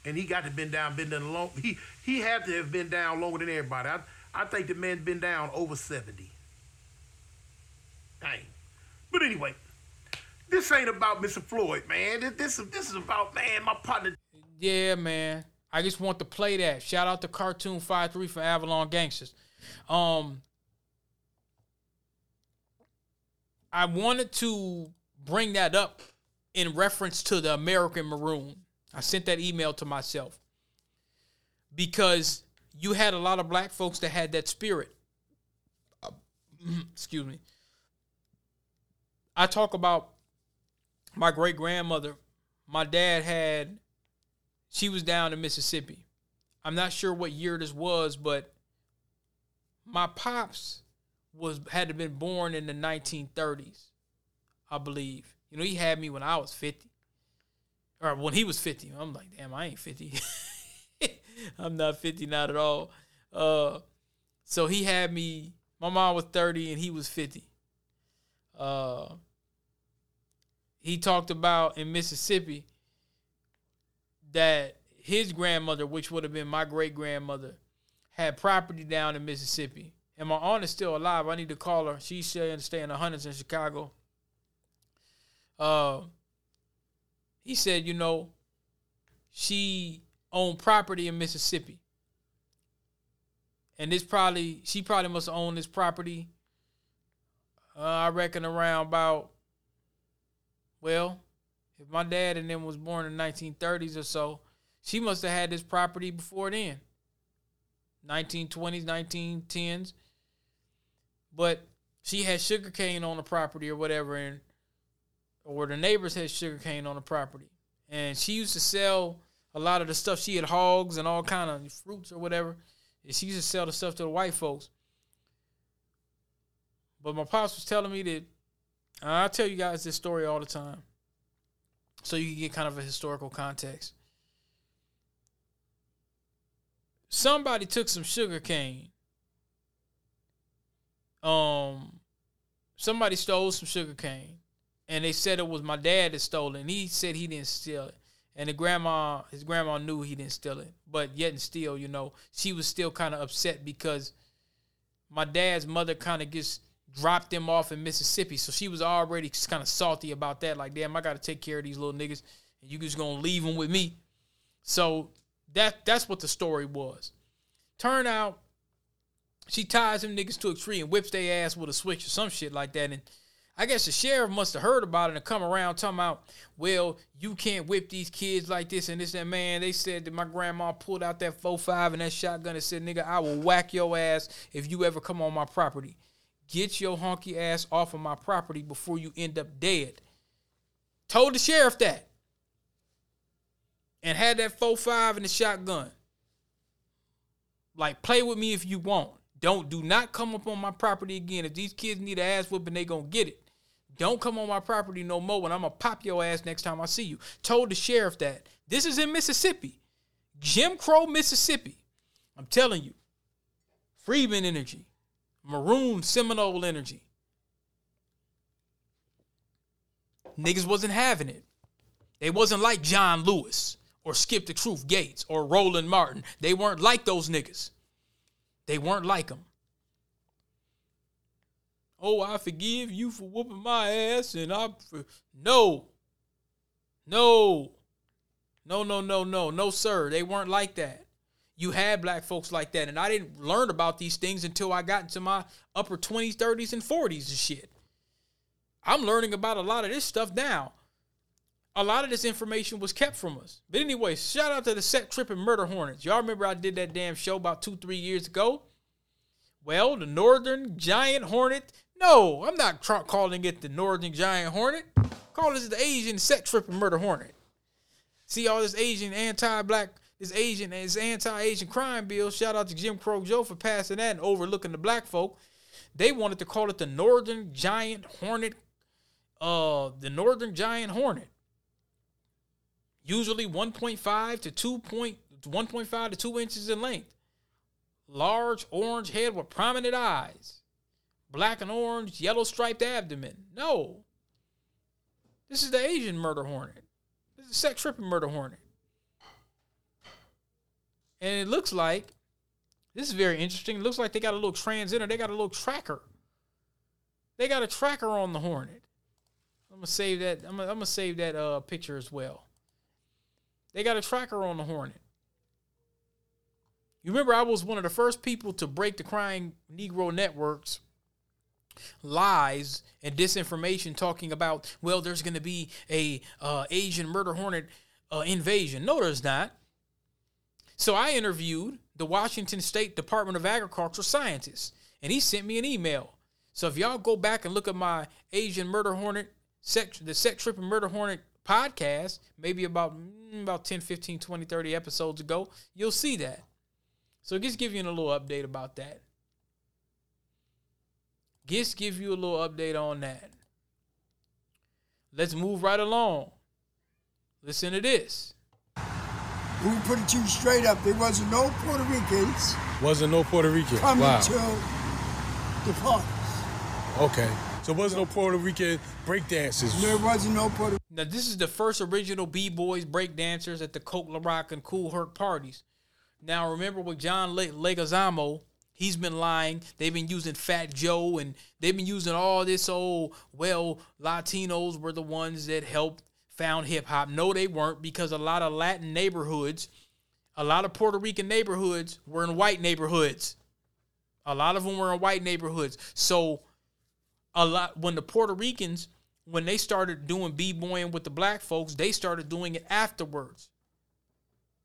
And he got to been down, been down long. He he had to have been down longer than everybody. I I think the man's been down over 70. Dang. But anyway, this ain't about Mr. Floyd, man. This this is this is about man, my partner. Yeah, man. I just want to play that. Shout out to Cartoon 53 for Avalon Gangsters. Um I wanted to bring that up in reference to the American Maroon. I sent that email to myself because you had a lot of black folks that had that spirit. Uh, excuse me. I talk about my great grandmother, my dad had, she was down in Mississippi. I'm not sure what year this was, but my pops was had to been born in the 1930s, I believe. You know, he had me when I was 50. Or when he was 50. I'm like, damn, I ain't 50. I'm not 50, not at all. Uh, so he had me, my mom was 30 and he was 50. Uh, he talked about in Mississippi that his grandmother, which would have been my great grandmother, had property down in Mississippi. And my aunt is still alive. I need to call her. She's staying in the hundreds in Chicago. Uh, he said, you know, she owned property in Mississippi. And this probably she probably must own this property. Uh, I reckon around about well, if my dad and them was born in 1930s or so, she must have had this property before then. 1920s, 1910s. But she had sugarcane on the property or whatever, and or the neighbors had sugarcane on the property. And she used to sell a lot of the stuff. She had hogs and all kind of fruits or whatever. And she used to sell the stuff to the white folks. But my pops was telling me that I tell you guys this story all the time. So you can get kind of a historical context. Somebody took some sugar cane. Um somebody stole some sugar cane. And they said it was my dad that stole it. And he said he didn't steal it. And the grandma, his grandma knew he didn't steal it. But yet and still, you know, she was still kind of upset because my dad's mother kind of gets dropped them off in Mississippi. So she was already just kind of salty about that. Like, damn, I got to take care of these little niggas. And you just to leave them with me. So that that's what the story was. Turn out she ties them niggas to a tree and whips their ass with a switch or some shit like that. And I guess the sheriff must have heard about it and come around talking about, well, you can't whip these kids like this and this and that, man. They said that my grandma pulled out that 4-5 and that shotgun and said, nigga, I will whack your ass if you ever come on my property. Get your honky ass off of my property before you end up dead. Told the sheriff that. And had that 4-5 and the shotgun. Like, play with me if you want. Don't do not come up on my property again. If these kids need an ass whooping, they gonna get it. Don't come on my property no more, and I'm gonna pop your ass next time I see you. Told the sheriff that. This is in Mississippi, Jim Crow, Mississippi. I'm telling you, Freeman energy, Maroon Seminole energy. Niggas wasn't having it. They wasn't like John Lewis or Skip the Truth Gates or Roland Martin. They weren't like those niggas. They weren't like them. Oh, I forgive you for whooping my ass, and I no, no, no, no, no, no, no, sir. They weren't like that. You had black folks like that, and I didn't learn about these things until I got into my upper twenties, thirties, and forties and shit. I'm learning about a lot of this stuff now. A lot of this information was kept from us. But anyway, shout out to the set tripping murder hornets. Y'all remember I did that damn show about two, three years ago? Well, the Northern Giant Hornet. No, I'm not calling it the Northern Giant Hornet. Call this the Asian set tripping murder hornet. See all this Asian anti-black, this Asian, this anti-Asian crime bill. Shout out to Jim Crow Joe for passing that and overlooking the black folk. They wanted to call it the Northern Giant Hornet. Uh, the Northern Giant Hornet usually 1.5 to 2 point, 1.5 to 2 inches in length. Large orange head with prominent eyes. Black and orange, yellow striped abdomen. No. This is the Asian murder hornet. This is a sex tripping murder hornet. And it looks like, this is very interesting. It looks like they got a little transmitter. They got a little tracker. They got a tracker on the hornet. I'm gonna save that. I'm gonna, I'm gonna save that uh, picture as well. They got a tracker on the Hornet. You remember I was one of the first people to break the crying Negro networks lies and disinformation talking about well there's going to be a uh, Asian murder hornet uh, invasion. No, there's not. So I interviewed the Washington State Department of Agriculture scientist, and he sent me an email. So if y'all go back and look at my Asian murder hornet Sex, the Sex Trip and Murder Hornet podcast, maybe about mm, about 10, 15, 20, 30 episodes ago, you'll see that. So just give you a little update about that. Just give you a little update on that. Let's move right along. Listen to this. We put it to you straight up. There wasn't no Puerto Ricans Wasn't no Puerto Rican. coming wow. to the parties. Okay. So wasn't no Puerto Rican breakdancers. There wasn't no Puerto Now, this is the first original B-boys breakdancers at the Coke La Rock and Kool Herc parties. Now, remember with John Le- Leguizamo, he's been lying. They've been using Fat Joe and they've been using all this old, well, Latinos were the ones that helped found hip hop. No, they weren't because a lot of Latin neighborhoods, a lot of Puerto Rican neighborhoods were in white neighborhoods. A lot of them were in white neighborhoods. So, a lot when the Puerto Ricans when they started doing b-boying with the black folks, they started doing it afterwards.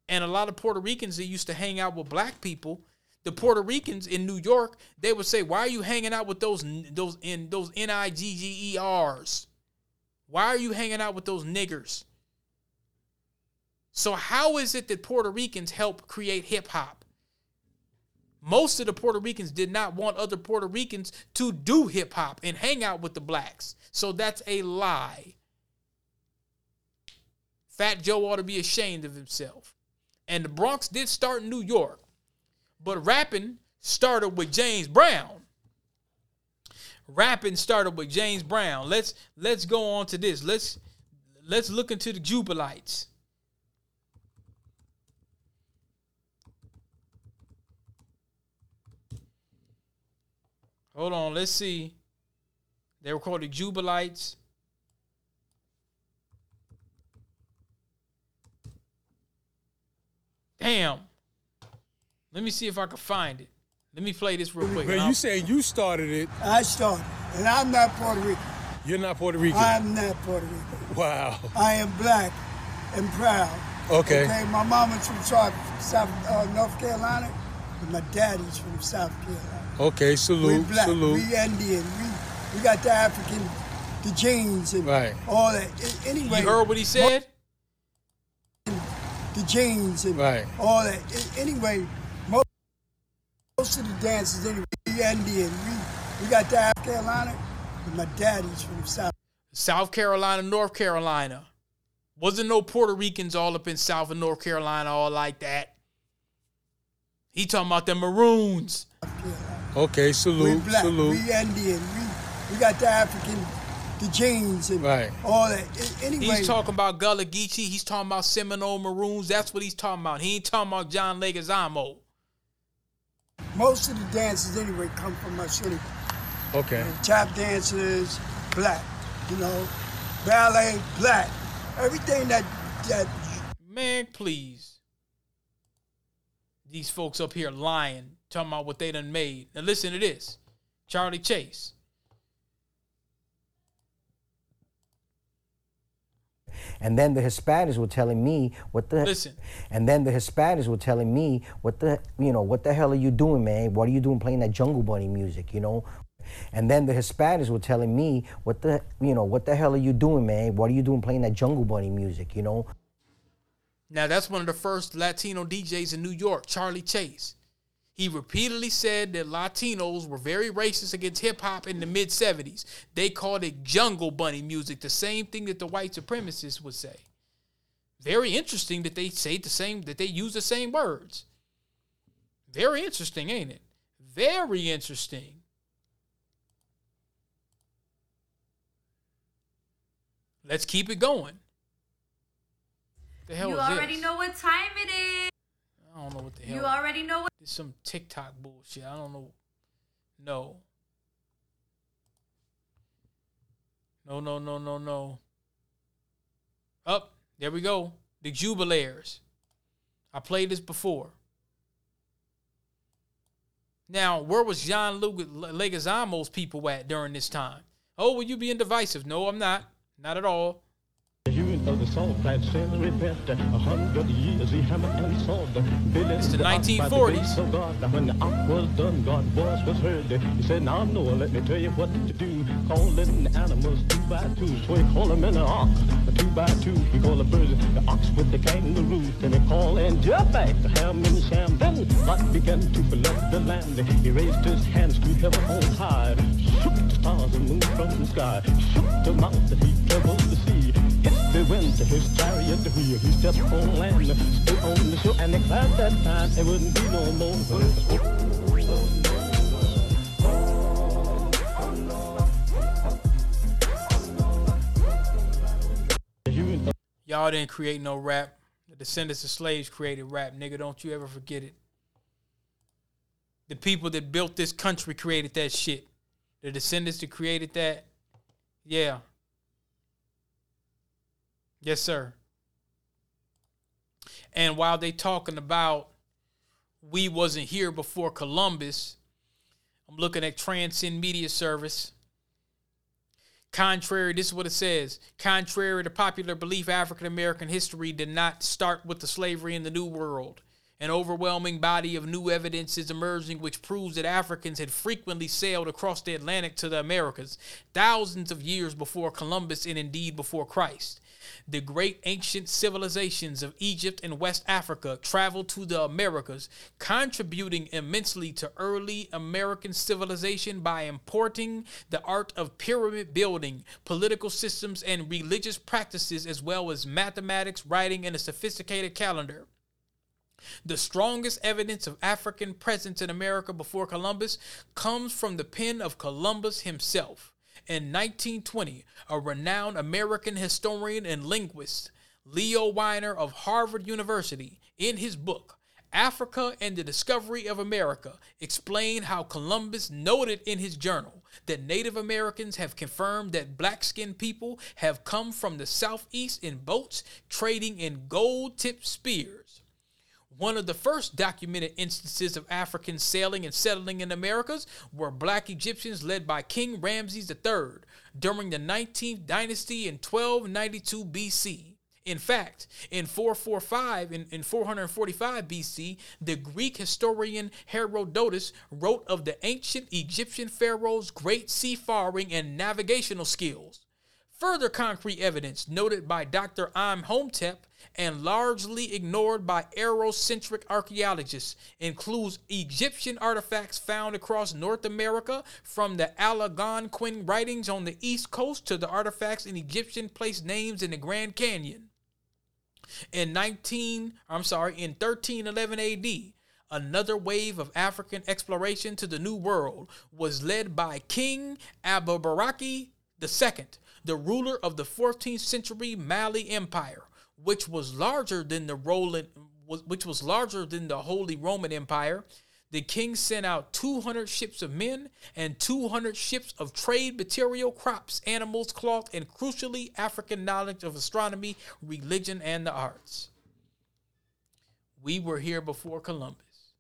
And a lot of Puerto Ricans that used to hang out with black people, the Puerto Ricans in New York, they would say, "Why are you hanging out with those those in those N I G G E R's? Why are you hanging out with those niggers?" So how is it that Puerto Ricans help create hip hop? Most of the Puerto Ricans did not want other Puerto Ricans to do hip hop and hang out with the blacks. So that's a lie. Fat Joe ought to be ashamed of himself. And the Bronx did start in New York, but rapping started with James Brown. Rapping started with James Brown. Let's let's go on to this. Let's let's look into the Jubalaires. Hold on, let's see. They were called the Jubalaires. Damn. Let me see if I can find it. Let me play this real quick. Man, and you I'll- saying you started it. I started, and I'm not Puerto Rican. You're not Puerto Rican. I'm not Puerto Rican. wow. I am black and proud. Okay. Okay, my mama's from South, South uh, North Carolina, and my daddy's from South Carolina. Okay, Salute. we salute, black, salute. we Indian, we, we got the African, the genes and Right. all that. Anyway, You heard what he said? the genes and Right. all that. Anyway, most, most of the dances, anyway, we Indian, we, we got the South Carolina, and my daddy's from South. South Carolina, North Carolina. Wasn't no Puerto Ricans all up in South and North Carolina all like that. He talking about the Maroons. Okay, we salute, black, salute. we Indian, we, we got the African, the genes and Right. all that. Anyway, He's talking about Gullah Geechee. He's talking about Seminole Maroons. That's what he's talking about. He ain't talking about John Leguizamo. Most of the dances anyway come from my city. Okay. And Tap dancers, black. You know, ballet, black. Everything that that Man, please. These folks up here lying, talking about what they done made. Now listen to this. Charlie Chase. And then the Hispanics were telling me what the Listen. And then the Hispanics were telling me what the you know what the hell are you doing, man? What are you doing playing that Jungle Bunny music? You know. And then the Hispanics were telling me what the you know what the hell are you doing, man? What are you doing playing that Jungle Bunny music? You know. Now that's one of the first Latino DJs in New York, Charlie Chase. He repeatedly said that Latinos were very racist against hip hop in the mid 70s. They called it jungle bunny music, the same thing that the white supremacists would say. Very interesting that they say the same, that they use the same words. Very interesting, ain't it? Very interesting. Let's keep it going. The hell you already this? know what time it is. I don't know what the hell. You already know what. It's some TikTok bullshit. I don't know. No. No, no, no, no, no. Up. there we go. The Jubalaires. I played this before. Now, where was John Leguizamo's people at during this time? Oh, were you being divisive? No, I'm not. Not at all. Of the salt flats and repent. A hundred years he hammered and sawed. Billy It's the the ox by 1940s. grace of God. When the ox was done, God's voice was heard. He said, now Noah, let me tell you what to do. Calling the animals two by two. So he called them in the ark, two by two. He called the birds, the ox with the kangaroo. Then he called and jump back the ham and sham. Then God began to flood the land. He raised his hands to heaven on high. Shook the stars and moon from the sky. Shook the mountain, he troubled the. Wind his chariot wheel. He stepped on land, stood on the shore, and declared that time there wouldn't be no more. Y'all didn't create no rap. The descendants of slaves created rap, nigga. Don't you ever forget it. The people that built this country created that shit. The descendants that created that, yeah. Yes, sir. And while they talking about we wasn't here before Columbus, I'm looking at Transcend Media Service. Contrary, this is what it says. Contrary to popular belief, African American history did not start with the slavery in the New World. An overwhelming body of new evidence is emerging which proves that Africans had frequently sailed across the Atlantic to the Americas thousands of years before Columbus and indeed before Christ. The great ancient civilizations of Egypt and West Africa traveled to the Americas, contributing immensely to early American civilization by importing the art of pyramid building, political systems, and religious practices, as well as mathematics, writing, and a sophisticated calendar. The strongest evidence of African presence in America before Columbus comes from the pen of Columbus himself. In 1920, a renowned American historian and linguist, Leo Wiener of Harvard University, in his book, Africa and the Discovery of America, explained how Columbus noted in his journal that Native Americans have confirmed that black skinned people have come from the southeast in boats trading in gold tipped spears. One of the first documented instances of Africans sailing and settling in Americas were black Egyptians led by King Ramses III during the 19th dynasty in 1292 BC. In fact, in 445 in, in 445 BC, the Greek historian Herodotus wrote of the ancient Egyptian pharaohs' great seafaring and navigational skills. Further concrete evidence noted by Dr. Imhotep and largely ignored by Eurocentric archaeologists includes Egyptian artifacts found across North America from the Algonquin writings on the east coast to the artifacts in Egyptian place names in the Grand Canyon. In 19, I'm sorry, in 1311 AD, Another wave of African exploration to the New World was led by King Abubakari II, the ruler of the 14th century Mali Empire, which was larger than the Roland, which was larger than the Holy Roman Empire. The king sent out 200 ships of men and 200 ships of trade material, crops, animals, cloth, and crucially African knowledge of astronomy, religion, and the arts. We were here before Columbus.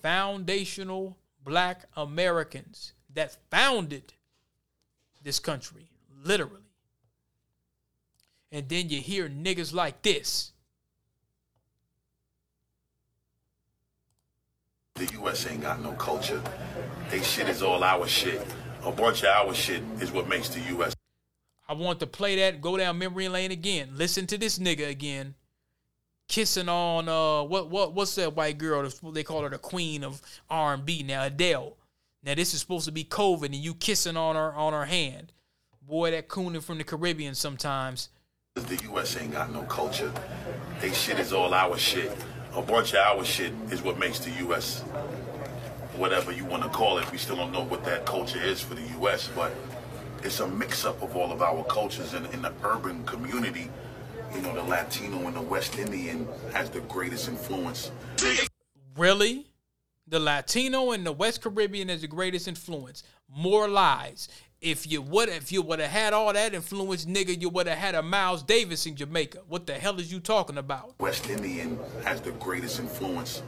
Foundational black Americans that founded this country, literally. And then you hear niggas like this. The U.S. ain't got no culture. They shit is all our shit. A bunch of our shit is what makes the U.S. I want to play that, go down memory lane again. Listen to this nigga again. Kissing on uh what what what's that white girl? They call her the queen of R and B now, Adele. Now this is supposed to be COVID and you kissing on her on her hand. Boy, that cooning from the Caribbean sometimes. The U.S. ain't got no culture. They shit is all our shit. A bunch of our shit is what makes the U.S. Whatever you want to call it. We still don't know what that culture is for the U.S., but it's a mix-up of all of our cultures in, in the urban community. You know, the Latino and the West Indian has the greatest influence. Really? The Latino and the West Caribbean is the greatest influence. More lies. If you would, if you would have had all that influence, nigga, you would have had a Miles Davis in Jamaica. What the hell is you talking about? West Indian has the greatest influence.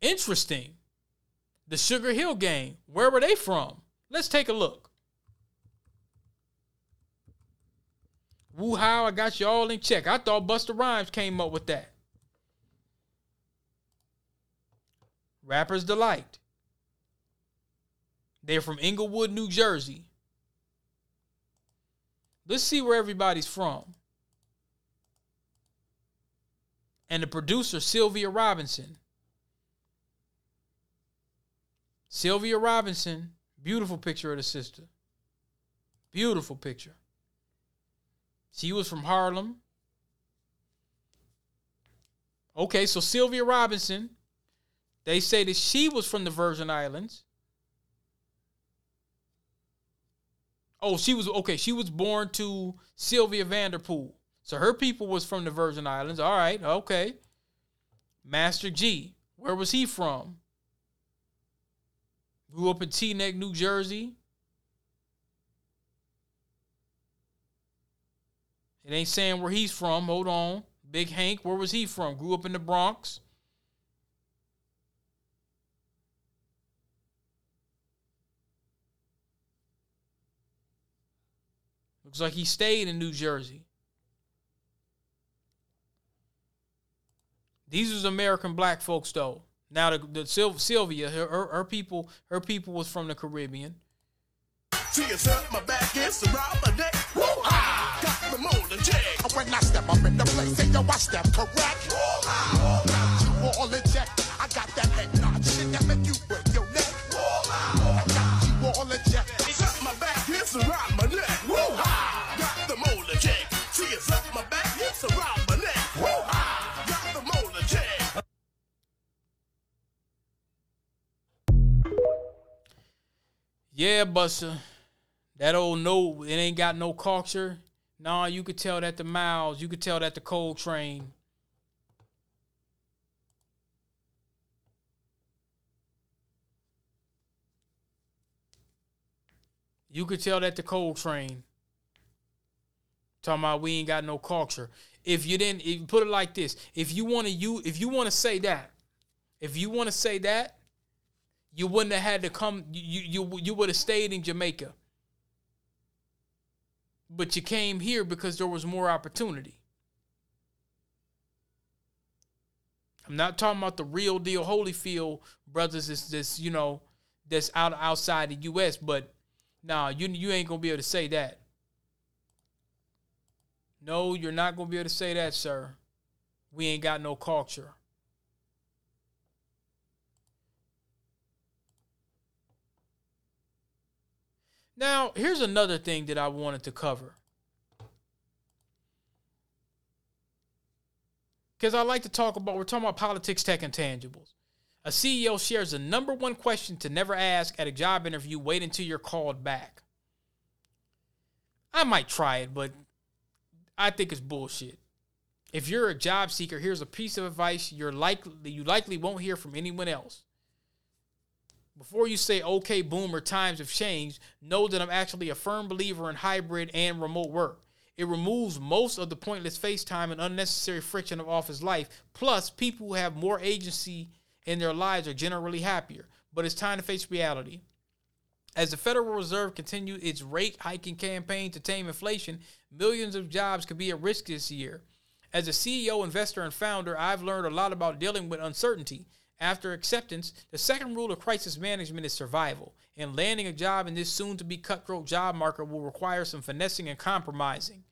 Interesting. The Sugar Hill Gang. Where were they from? Let's take a look. Woo how I got you all in check. I thought Busta Rhymes came up with that. Rapper's Delight. They're from Englewood, New Jersey. Let's see where everybody's from. And the producer, Sylvia Robinson. Sylvia Robinson, beautiful picture of the sister. Beautiful picture. She was from Harlem. Okay, so Sylvia Robinson, they say that she was from the Virgin Islands. Oh, she was okay. She was born to Sylvia Vanderpool. So her people was from the Virgin Islands. All right, okay. Master Gee, where was he from? Grew up in Teaneck, New Jersey. It ain't saying where he's from. Hold on. Big Hank, where was he from? Grew up in the Bronx. Looks like he stayed in New Jersey. These was American black folks though. Now the, the Syl- Sylvia, her, her, her people, her people was from the Caribbean. She is up my back, it's around my neck. Woo! Ah, got the mold check. When I step up in the place, say yo, I step correct. Woo! Ah, you all in check. I got that head nod shit that make you break your around my neck. Woo! Ah, got the. Yeah, Busta. That old no, it ain't got no culture. Nah, you could tell that the Miles, you could tell that the Coltrane. You could tell that the Coltrane. Talking about we ain't got no culture. If you didn't, if you put it like this, if you want to, you if you want to say that, if you want to say that, you wouldn't have had to come. You you you would have stayed in Jamaica. But you came here because there was more opportunity. I'm not talking about the real deal Holyfield brothers. Is this you know that's out outside the U.S. But nah, you you ain't gonna be able to say that. No, you're not gonna be able to say that, sir. We ain't got no culture. Now, here's another thing that I wanted to cover. Because I like to talk about, we're talking about politics, tech, and tangibles. A CEO shares the number one question to never ask at a job interview wait until you're called back. I might try it, but I think it's bullshit. If you're a job seeker, here's a piece of advice you're likely you likely won't hear from anyone else. Before you say okay boomer times have changed, know that I'm actually a firm believer in hybrid and remote work. It removes most of the pointless FaceTime and unnecessary friction of office life. Plus, people who have more agency in their lives are generally happier. But it's time to face reality. As the Federal Reserve continues its rate hiking campaign to tame inflation, millions of jobs could be at risk this year. As a CEO, investor, and founder, I've learned a lot about dealing with uncertainty. After acceptance, the second rule of crisis management is survival, and landing a job in this soon to be cutthroat job market will require some finessing and compromising.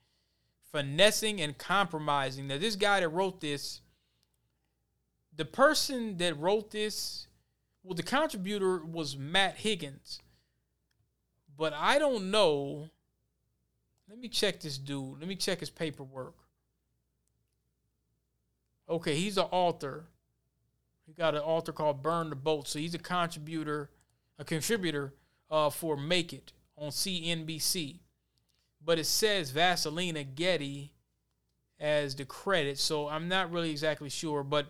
Finessing and compromising. Now, this guy that wrote this, the person that wrote this, well, the contributor was Matt Higgins. But I don't know. Let me check this dude. Let me check his paperwork. Okay, he's an author. He got an author called Burn the Boat. So he's a contributor, a contributor uh, for Make It on CNBC. But it says Vaselina Getty as the credit. So I'm not really exactly sure. But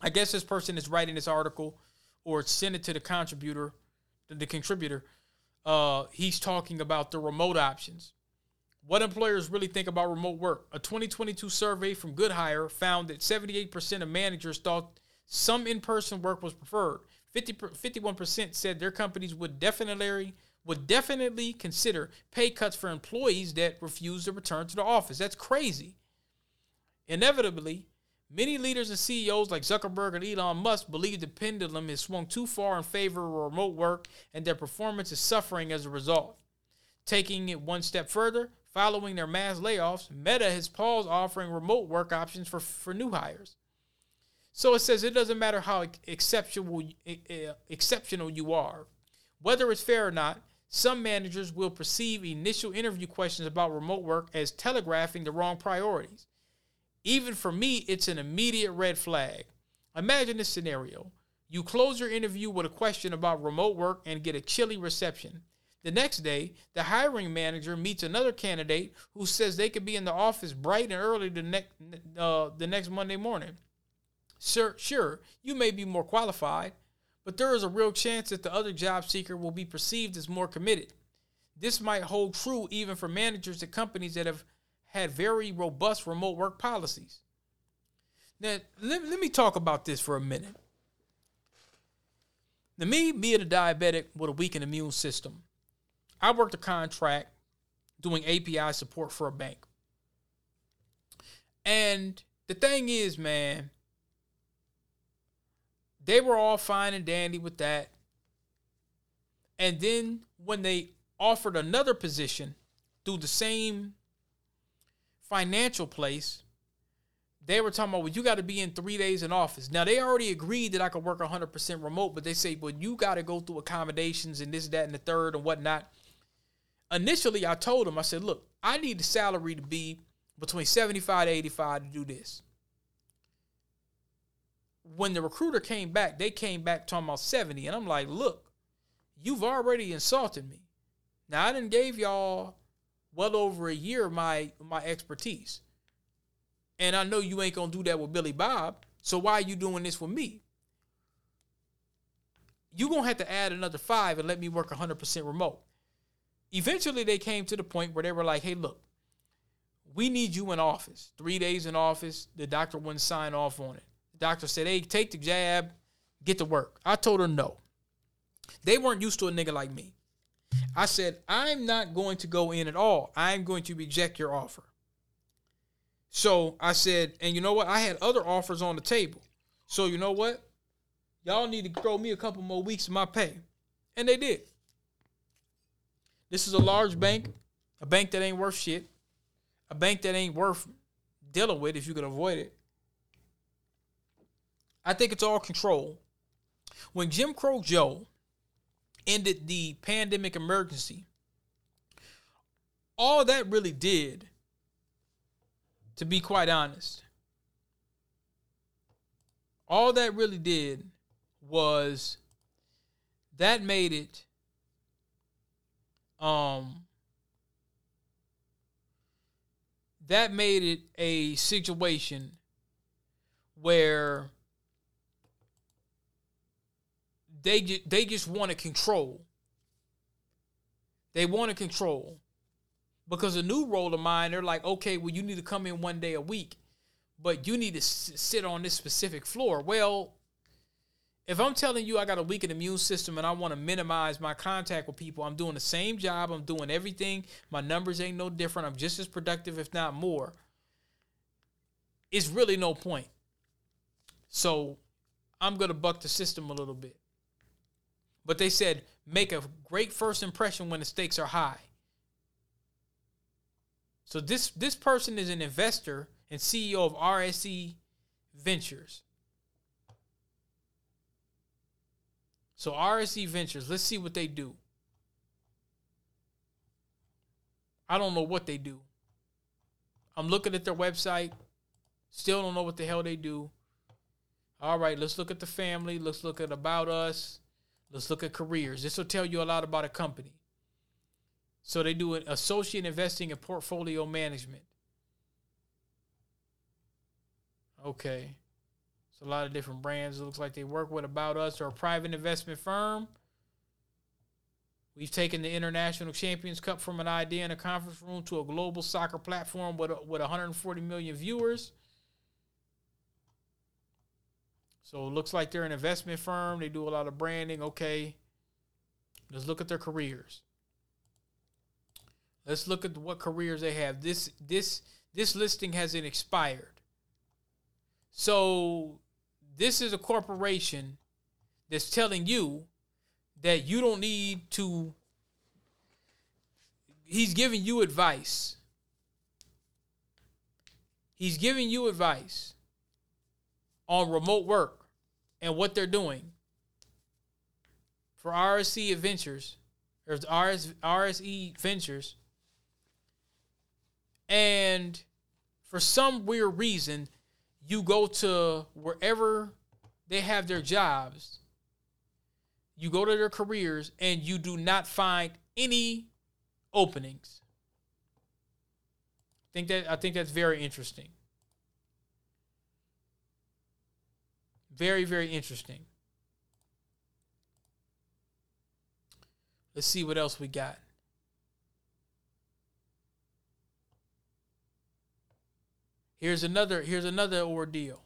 I guess this person is writing this article or send it to the contributor, the, the contributor. Uh, he's talking about the remote options. What employers really think about remote work? A 2022 survey from GoodHire found that 78% of managers thought some in-person work was preferred. 50, 51% said their companies would definitely would definitely consider pay cuts for employees that refuse to return to the office. That's crazy. Inevitably, many leaders and CEOs like Zuckerberg and Elon Musk believe the pendulum has swung too far in favor of remote work and their performance is suffering as a result. Taking it one step further, following their mass layoffs, Meta has paused offering remote work options for, for new hires. So it says it doesn't matter how exceptional exceptional you are, whether it's fair or not. Some managers will perceive initial interview questions about remote work as telegraphing the wrong priorities. Even for me, it's an immediate red flag. Imagine this scenario. You close your interview with a question about remote work and get a chilly reception. The next day, the hiring manager meets another candidate who says they could be in the office bright and early the next uh, the next Monday morning. Sure, sure, you may be more qualified, but there is a real chance that the other job seeker will be perceived as more committed. This might hold true even for managers at companies that have had very robust remote work policies. Now, let, let me talk about this for a minute. Now, me being a diabetic with a weakened immune system, I worked a contract doing API support for a bank. And the thing is, man, they were all fine and dandy with that. And then when they offered another position through the same financial place, they were talking about, well, you got to be in three days in office. Now, they already agreed that I could work 100% remote, but they say, well, you got to go through accommodations and this, that, and the third and whatnot. Initially, I told him, I said, look, I need the salary to be between 75 to 85 to do this. When the recruiter came back, they came back talking about 70. And I'm like, look, you've already insulted me. Now, I didn't gave y'all well over a year my, my expertise. And I know you ain't gonna do that with Billy Bob. So why are you doing this with me? You're gonna have to add another five and let me work 100% remote. Eventually, they came to the point where they were like, hey, look, we need you in office. Three days in office. The doctor wouldn't sign off on it. The doctor said, hey, take the jab, get to work. I told her no. They weren't used to a nigga like me. I said, I'm not going to go in at all. I'm going to reject your offer. So I said, and you know what? I had other offers on the table. So you know what? Y'all need to throw me a couple more weeks of my pay. And they did. This is a large bank, a bank that ain't worth shit, a bank that ain't worth dealing with if you can avoid it. I think it's all control. When Jim Crow Joe ended the pandemic emergency, all that really did, to be quite honest, all that really did was that made it um that made it a situation where they ju- they just want to control. They want to control because a new role of mine, they're like, okay, well, you need to come in one day a week, but you need to s- sit on this specific floor. Well, if I'm telling you I got a weakened immune system and I want to minimize my contact with people, I'm doing the same job. I'm doing everything. My numbers ain't no different. I'm just as productive, if not more. It's really no point. So I'm going to buck the system a little bit. But they said make a great first impression when the stakes are high. So this this person is an investor and CEO of RSE Ventures. So RSE Ventures, let's see what they do. I don't know what they do. I'm looking at their website. Still don't know what the hell they do. All right, let's look at the family. Let's look at about us. Let's look at careers. This will tell you a lot about a company. So they do an associate investing and portfolio management. Okay. It's a lot of different brands. It looks like they work with About Us or a private investment firm. We've taken the International Champions Cup from an idea in a conference room to a global soccer platform with, with 140 million viewers. So it looks like they're an investment firm. They do a lot of branding. Okay. Let's look at their careers. Let's look at what careers they have. This this this listing hasn't expired. So this is a corporation that's telling you that you don't need to he's giving you advice. He's giving you advice on remote work and what they're doing for RSC Adventures or RS, RSE Ventures. And for some weird reason, you go to wherever they have their jobs, you go to their careers, and you do not find any openings. I think that I think that's very interesting. Very, very interesting. Let's see what else we got. Here's another here's another ordeal.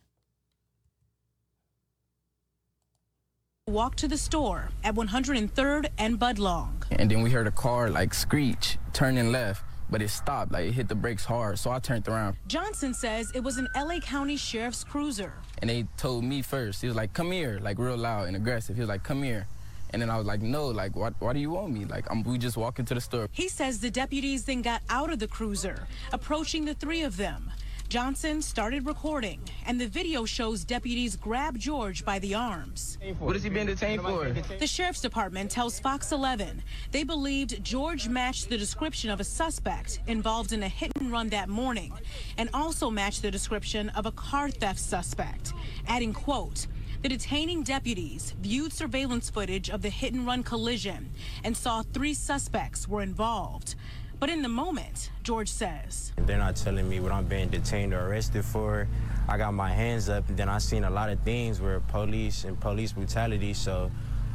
Walk to the store at 103rd and Budlong. And then we heard a car like screech, turning left, but it stopped, like it hit the brakes hard. So I turned around Johnson says it was an LA County Sheriff's cruiser. and they told me first. He was like, come here, like real loud and aggressive. He was like, come here. And then I was like, no, like, what, why do you want me? Like, I'm, we just walking to the store. He says the deputies then got out of the cruiser, approaching the three of them. Johnson started recording, and the video shows deputies grab George by the arms. What is he being detained for? The sheriff's department tells Fox 11 they believed George matched the description of a suspect involved in a hit and run that morning, and also matched the description of a car theft suspect, adding, quote, the detaining deputies viewed surveillance footage of the hit and run collision and saw three suspects were involved. But in the moment, George says, They're not telling me what I'm being detained or arrested for. I got my hands up, and then I seen a lot of things where police and police brutality. So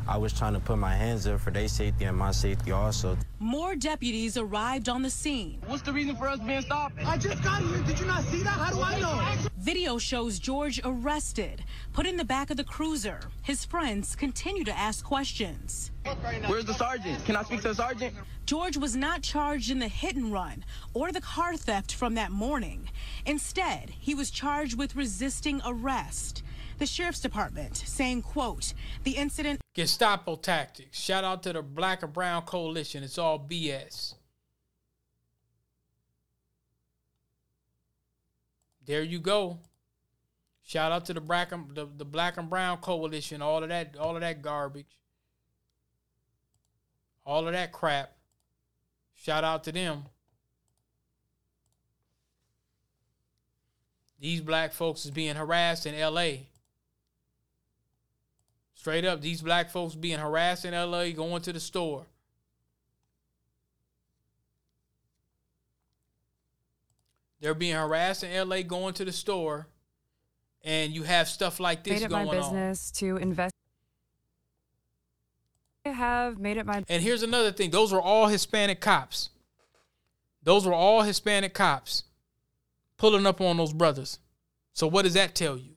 I was trying to put my hands up for their safety and my safety also. more deputies arrived on the scene. What's the reason for us being stopped? I just got here. Did you not see that? How do I know? Video shows George arrested, put in the back of the cruiser. His friends continue to ask questions. Where's the sergeant? Can I speak to the sergeant? George was not charged in the hit and run or the car theft from that morning. Instead, he was charged with resisting arrest. The sheriff's department saying, quote, the incident Gestapo tactics. Shout out to the Black and Brown Coalition. It's all BS. There you go. Shout out to the Black and the, the Black and Brown Coalition. All of that, all of that garbage. All of that crap. Shout out to them. These black folks is being harassed in LA. Straight up, these black folks being harassed in LA going to the store. They're being harassed in LA going to the store, and you have stuff like this made it going my business to invest. I have made it my. And here's another thing: those were all Hispanic cops. Those were all Hispanic cops pulling up on those brothers. So what does that tell you?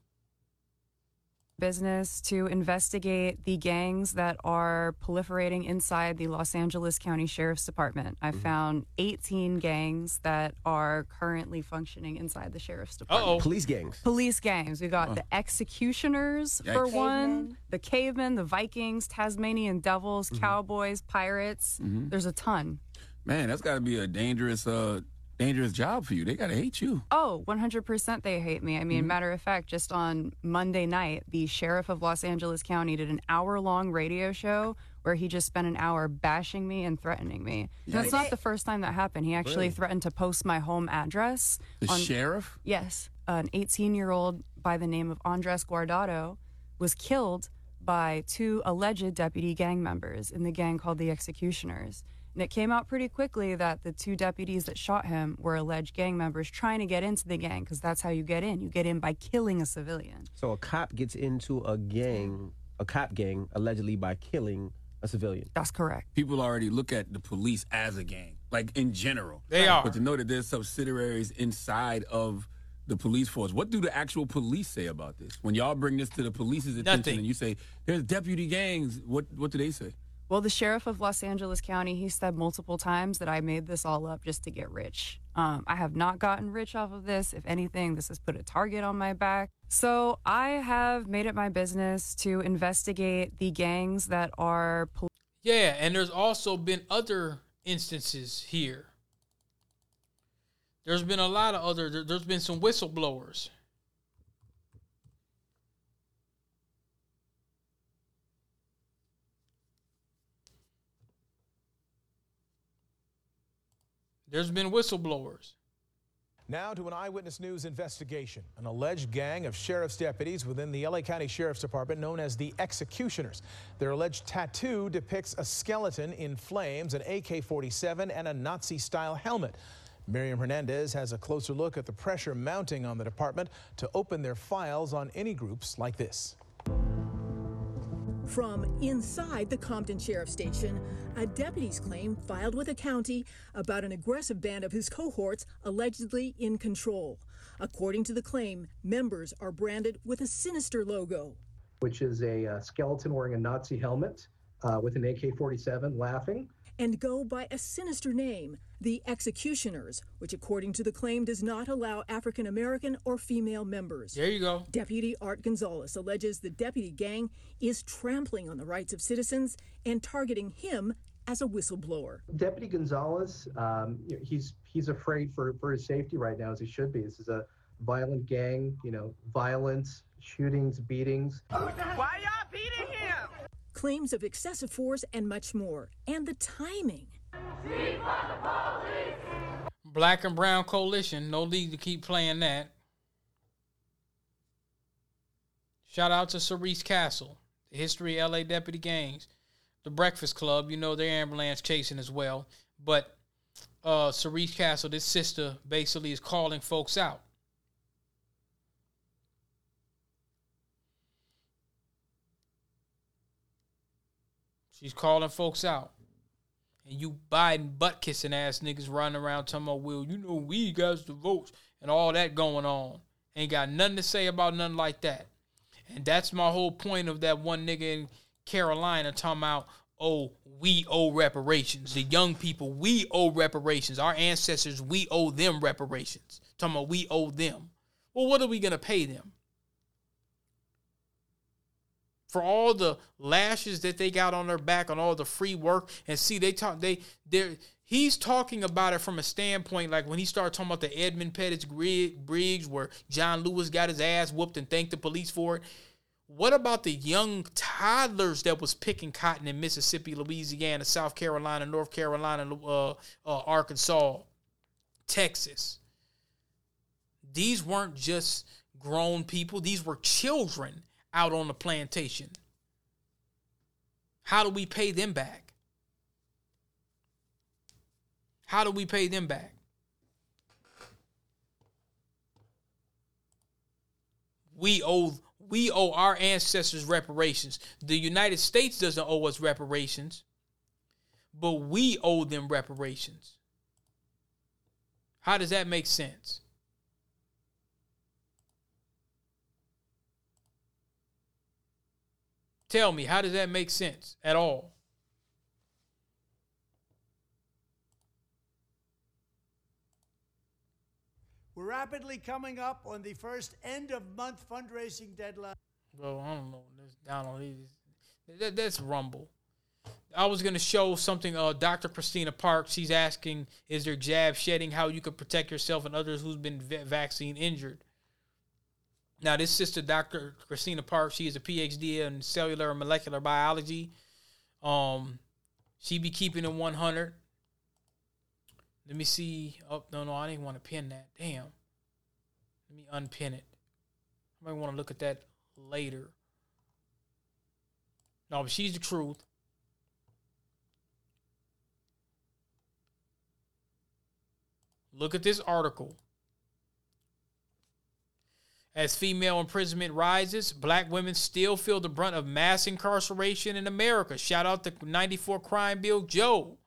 Business to investigate the gangs that are proliferating inside the Los Angeles County Sheriff's Department. I Mm-hmm. found 18 gangs that are currently functioning inside the Sheriff's Department. Oh Police gangs. Police gangs. We've got Oh. the executioners for Yikes. one, the cavemen, the Vikings, Tasmanian devils, Mm-hmm. cowboys, pirates. Mhm. There's a ton. Man, that's got to be a dangerous, uh, dangerous job for you. They got to hate you. Oh, 100% they hate me. I mean, Mhm. matter of fact, just on Monday night, the sheriff of Los Angeles County did an hour long radio show where he just spent an hour bashing me and threatening me. That's not the first time that happened. He actually Really? threatened to post my home address. The sheriff? Yes. An 18 year old by the name of Andres Guardado was killed by two alleged deputy gang members in the gang called the Executioners. And it came out pretty quickly that the two deputies that shot him were alleged gang members trying to get into the gang because that's how you get in. You get in by killing a civilian. So a cop gets into a gang, a cop gang, allegedly by killing a civilian. That's correct. People already look at the police as a gang, like in general. They are. But to know that there's subsidiaries inside of the police force, what do the actual police say about this? When y'all bring this to the police's attention Nothing. and you say there's deputy gangs, what what do they say? Well, the sheriff of Los Angeles County, he said multiple times that I made this all up just to get rich. Um, I have not gotten rich off of this. If anything, this has put a target on my back. So I have made it my business to investigate the gangs that are. Pol- Yeah, and there's also been other instances here. There's been a lot of other. there- There's been some whistleblowers. There's been whistleblowers. Now to an Eyewitness News investigation. An alleged gang of sheriff's deputies within the LA County Sheriff's Department known as the Executioners. Their alleged tattoo depicts a skeleton in flames, an AK 47, and a Nazi style helmet. Miriam Hernandez has a closer look at the pressure mounting on the department to open their files on any groups like this. From inside the Compton Sheriff Station, a deputy's claim filed with the county about an aggressive band of his cohorts allegedly in control. According to the claim, members are branded with a sinister logo. which is a uh, skeleton wearing a Nazi helmet uh, with an AK 47 laughing. and go by a sinister name, the Executioners, which, according to the claim, does not allow African American or female members. There you go. Deputy Art Gonzalez alleges the deputy gang is trampling on the rights of citizens and targeting him as a whistleblower. Deputy Gonzalez, um, he's he's afraid for, for his safety right now, as he should be. This is a violent gang, you know, violence, shootings, beatings. Why y'all beating him? Claims of excessive force and much more. And the timing. Black and Brown Coalition. No need to keep playing that. Shout out to Cerise Castle, the History of LA Deputy Gangs, the Breakfast Club. You know they're ambulance chasing as well. But uh, Cerise Castle, this sister, basically is calling folks out. She's calling folks out. And you Biden butt kissing ass niggas running around talking about, well, you know, we got the votes and all that going on. Ain't got nothing to say about nothing like that. And that's my whole point of that one nigga in Carolina talking about, oh, we owe reparations. The young people, we owe reparations. Our ancestors, we owe them reparations. Talking about we owe them. Well, what are we gonna pay them? For all the lashes that they got on their back on all the free work. And see, they talk they they're he's talking about it from a standpoint like when he started talking about the Edmund Pettus Grig- Briggs where John Lewis got his ass whooped and thanked the police for it. What about the young toddlers that was picking cotton in Mississippi, Louisiana, South Carolina, North Carolina, uh, uh, Arkansas, Texas? These weren't just grown people; these were children out on the plantation. How do we pay them back? How do we pay them back? We owe we owe our ancestors reparations. The United States doesn't owe us reparations, but we owe them reparations. How does that make sense? Tell me, how does that make sense at all? We're rapidly coming up on the first end of month fundraising deadline. Bro, I don't know. That's down on these. That, that's Rumble. I was gonna show something. Uh, Dr. Christina Parks. She's asking, "Is there jab shedding? How you could protect yourself and others who's been va- vaccine injured?" Now, this sister, Dr. Christina Parks, she is a PhD in cellular and molecular biology. Um, she be keeping it 100. Let me see. Oh, no, no, I didn't want to pin that. Damn. Let me unpin it. I might want to look at that later. No, but she's the truth. Look at this article. As female imprisonment rises, black women still feel the brunt of mass incarceration in America. Shout out to 94 Crime Bill Joe.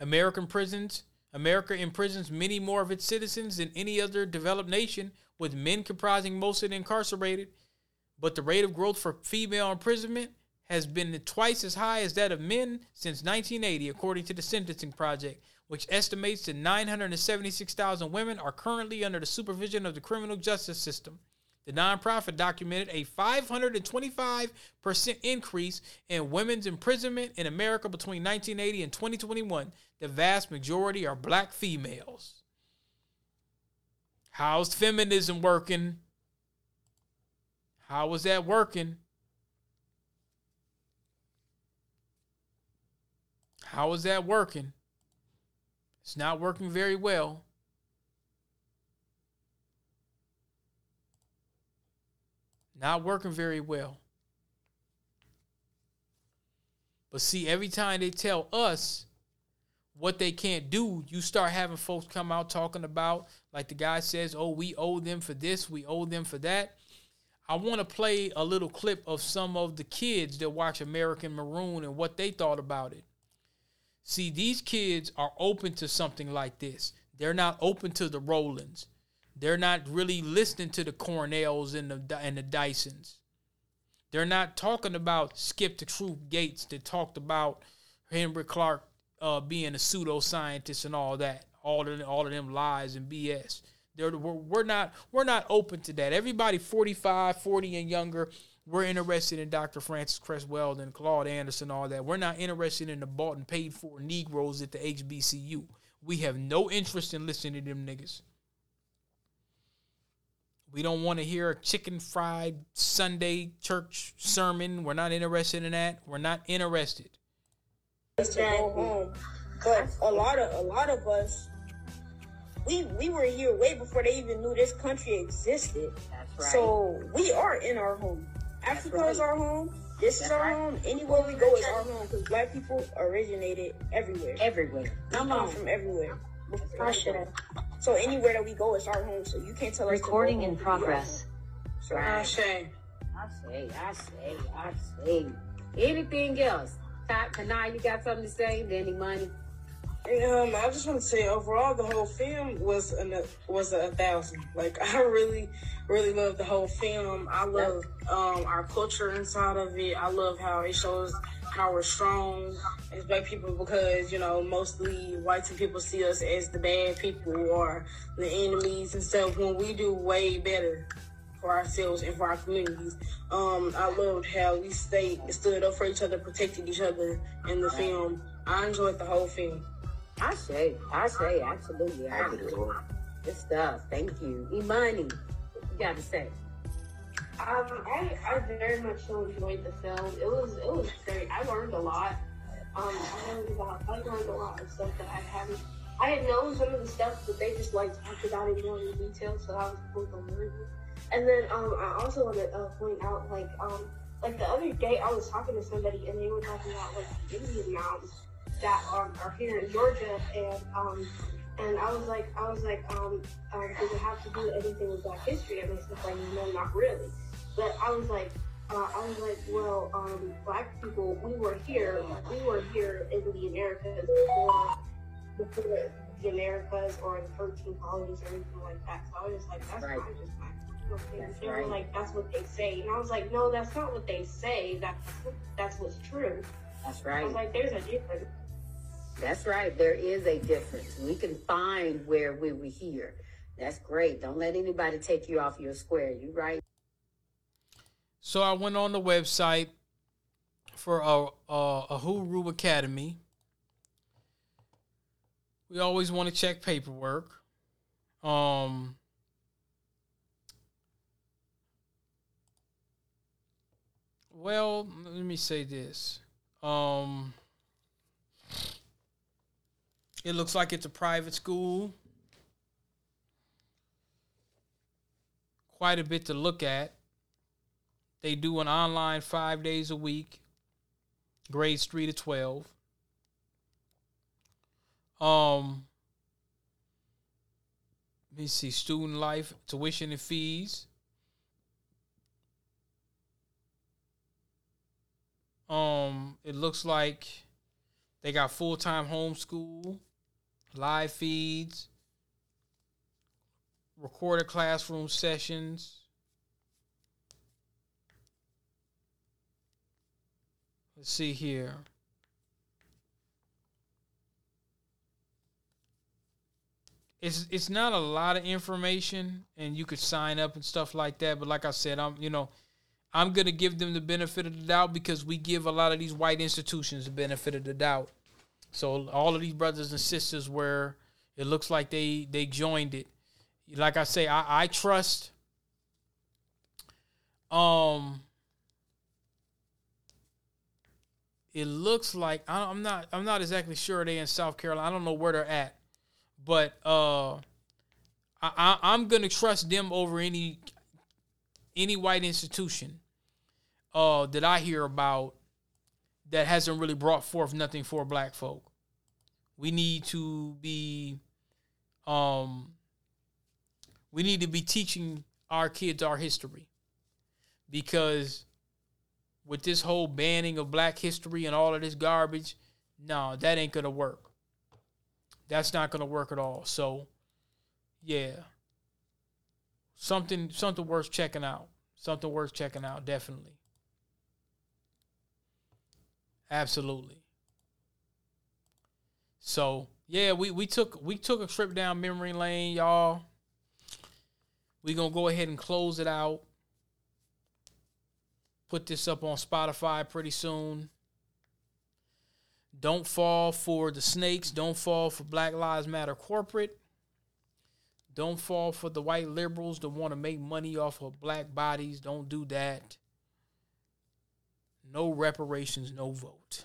American prisons, America imprisons many more of its citizens than any other developed nation, with men comprising most of the incarcerated. But the rate of growth for female imprisonment has been twice as high as that of men since 1980, according to the Sentencing Project, which estimates that 976,000 women are currently under the supervision of the criminal justice system. The nonprofit documented a 525% increase in women's imprisonment in America between 1980 and 2021. The vast majority are black females. How's feminism working? How was that working? How is that working? It's not working very well. Not working very well. But see, every time they tell us what they can't do, you start having folks come out talking about, like the guy says, oh, we owe them for this, we owe them for that. I want to play a little clip of some of the kids that watch American Maroon and what they thought about it. See, these kids are open to something like this. They're not open to the Rollins. They're not really listening to the Cornells and the and the Dysons. They're not talking about Skip the Truth Gates that talked about Henrik Clarke uh, being a pseudoscientist and all that, all of all of them lies and BS. They're, we're, we're not we're not open to that. Everybody 45, 40 and younger, we're interested in Dr. Frances Cress Welsing and Claude Anderson, all that. We're not interested in the bought and paid for Negroes at the HBCU. We have no interest in listening to them niggas. We don't want to hear a chicken fried Sunday church sermon. We're not interested in that. We're not interested. to go home. But a lot of a lot of us, we we were here way before they even knew this country existed. That's right. So we are in our home. Africa is our home. This is our home. Anywhere we go is our home because black people originated everywhere. Everywhere. We come from everywhere. So anywhere that we go is our home. So you can't tell us. to go Recording home in to be our progress. home. So Right. shame. I say, I say, I say. Anything else? Ty- Kanai, you got something to say? Danny Money? Um, I just want to say overall, the whole film was an, was a thousand. Like I really, really love the whole film. I love um, our culture inside of it. I love how it shows how we're strong as black people because you know mostly white people see us as the bad people or the enemies and stuff. When we do way better for ourselves and for our communities. Um, I loved how we stayed stood up for each other, protected each other in the film. I enjoyed the whole film. I say, I say, absolutely. I agree. Good stuff. Thank you. Imani, what you got to say? Um, I, I very much so enjoyed the film. It was it was great. I learned a lot. Um, I learned about I learned a lot of stuff that I haven't. I had known some of the stuff, but they just like talked about it more in detail, so I was cool to learn. And then um, I also want to uh, point out like um, like the other day I was talking to somebody and they were talking about like Indian mounds that are, are here in Georgia and um, and I was like I was like um, um does it have to do anything with Black history? And they said like no, not really. But I was like uh, I was like well um, Black people we were here we were here in the Americas before before the Americas or the 13 colonies or anything like that. So I was just like that's Right. not just my That's they were right. like, that's what they say. And I was like, no, that's not what they say. That's that's what's true. That's right. I was like, there's a difference. That's right. There is a difference. We can find where we were here. That's great. Don't let anybody take you off your square. You right? So I went on the website for a a, Uhuru Academy. We always want to check paperwork. Um, well, let me say this. Um, it looks like it's a private school. Quite a bit to look at. They do an online five days a week, grades three to twelve. Um, let me see, student life, tuition and fees. Um, it looks like they got full time homeschool, live feeds, recorded classroom sessions. Let's see here. It's it's not a lot of information, and you could sign up and stuff like that. But like I said, I'm you know, I'm gonna give them the benefit of the doubt because we give a lot of these white institutions the benefit of the doubt. So all of these brothers and sisters where it looks like they they joined it. Like I say, I, I trust um it looks like I- I'm not I'm not exactly sure they in South Carolina. I don't know where they're at, but uh, I, I'm gonna trust them over any any white institution uh that I hear about that hasn't really brought forth nothing for black folk. We need to be um we need to be teaching our kids our history because with this whole banning of black history and all of this garbage, no, that ain't gonna work. That's not gonna work at all. So, yeah, something something worth checking out. Something worth checking out, definitely. Absolutely. So yeah, we, we took we took a trip down memory lane, y'all. We gonna go ahead and close it out. Put this up on Spotify pretty soon. Don't fall for the snakes. Don't fall for Black Lives Matter corporate. Don't fall for the white liberals that want to make money off of black bodies. Don't do that. No reparations, no vote.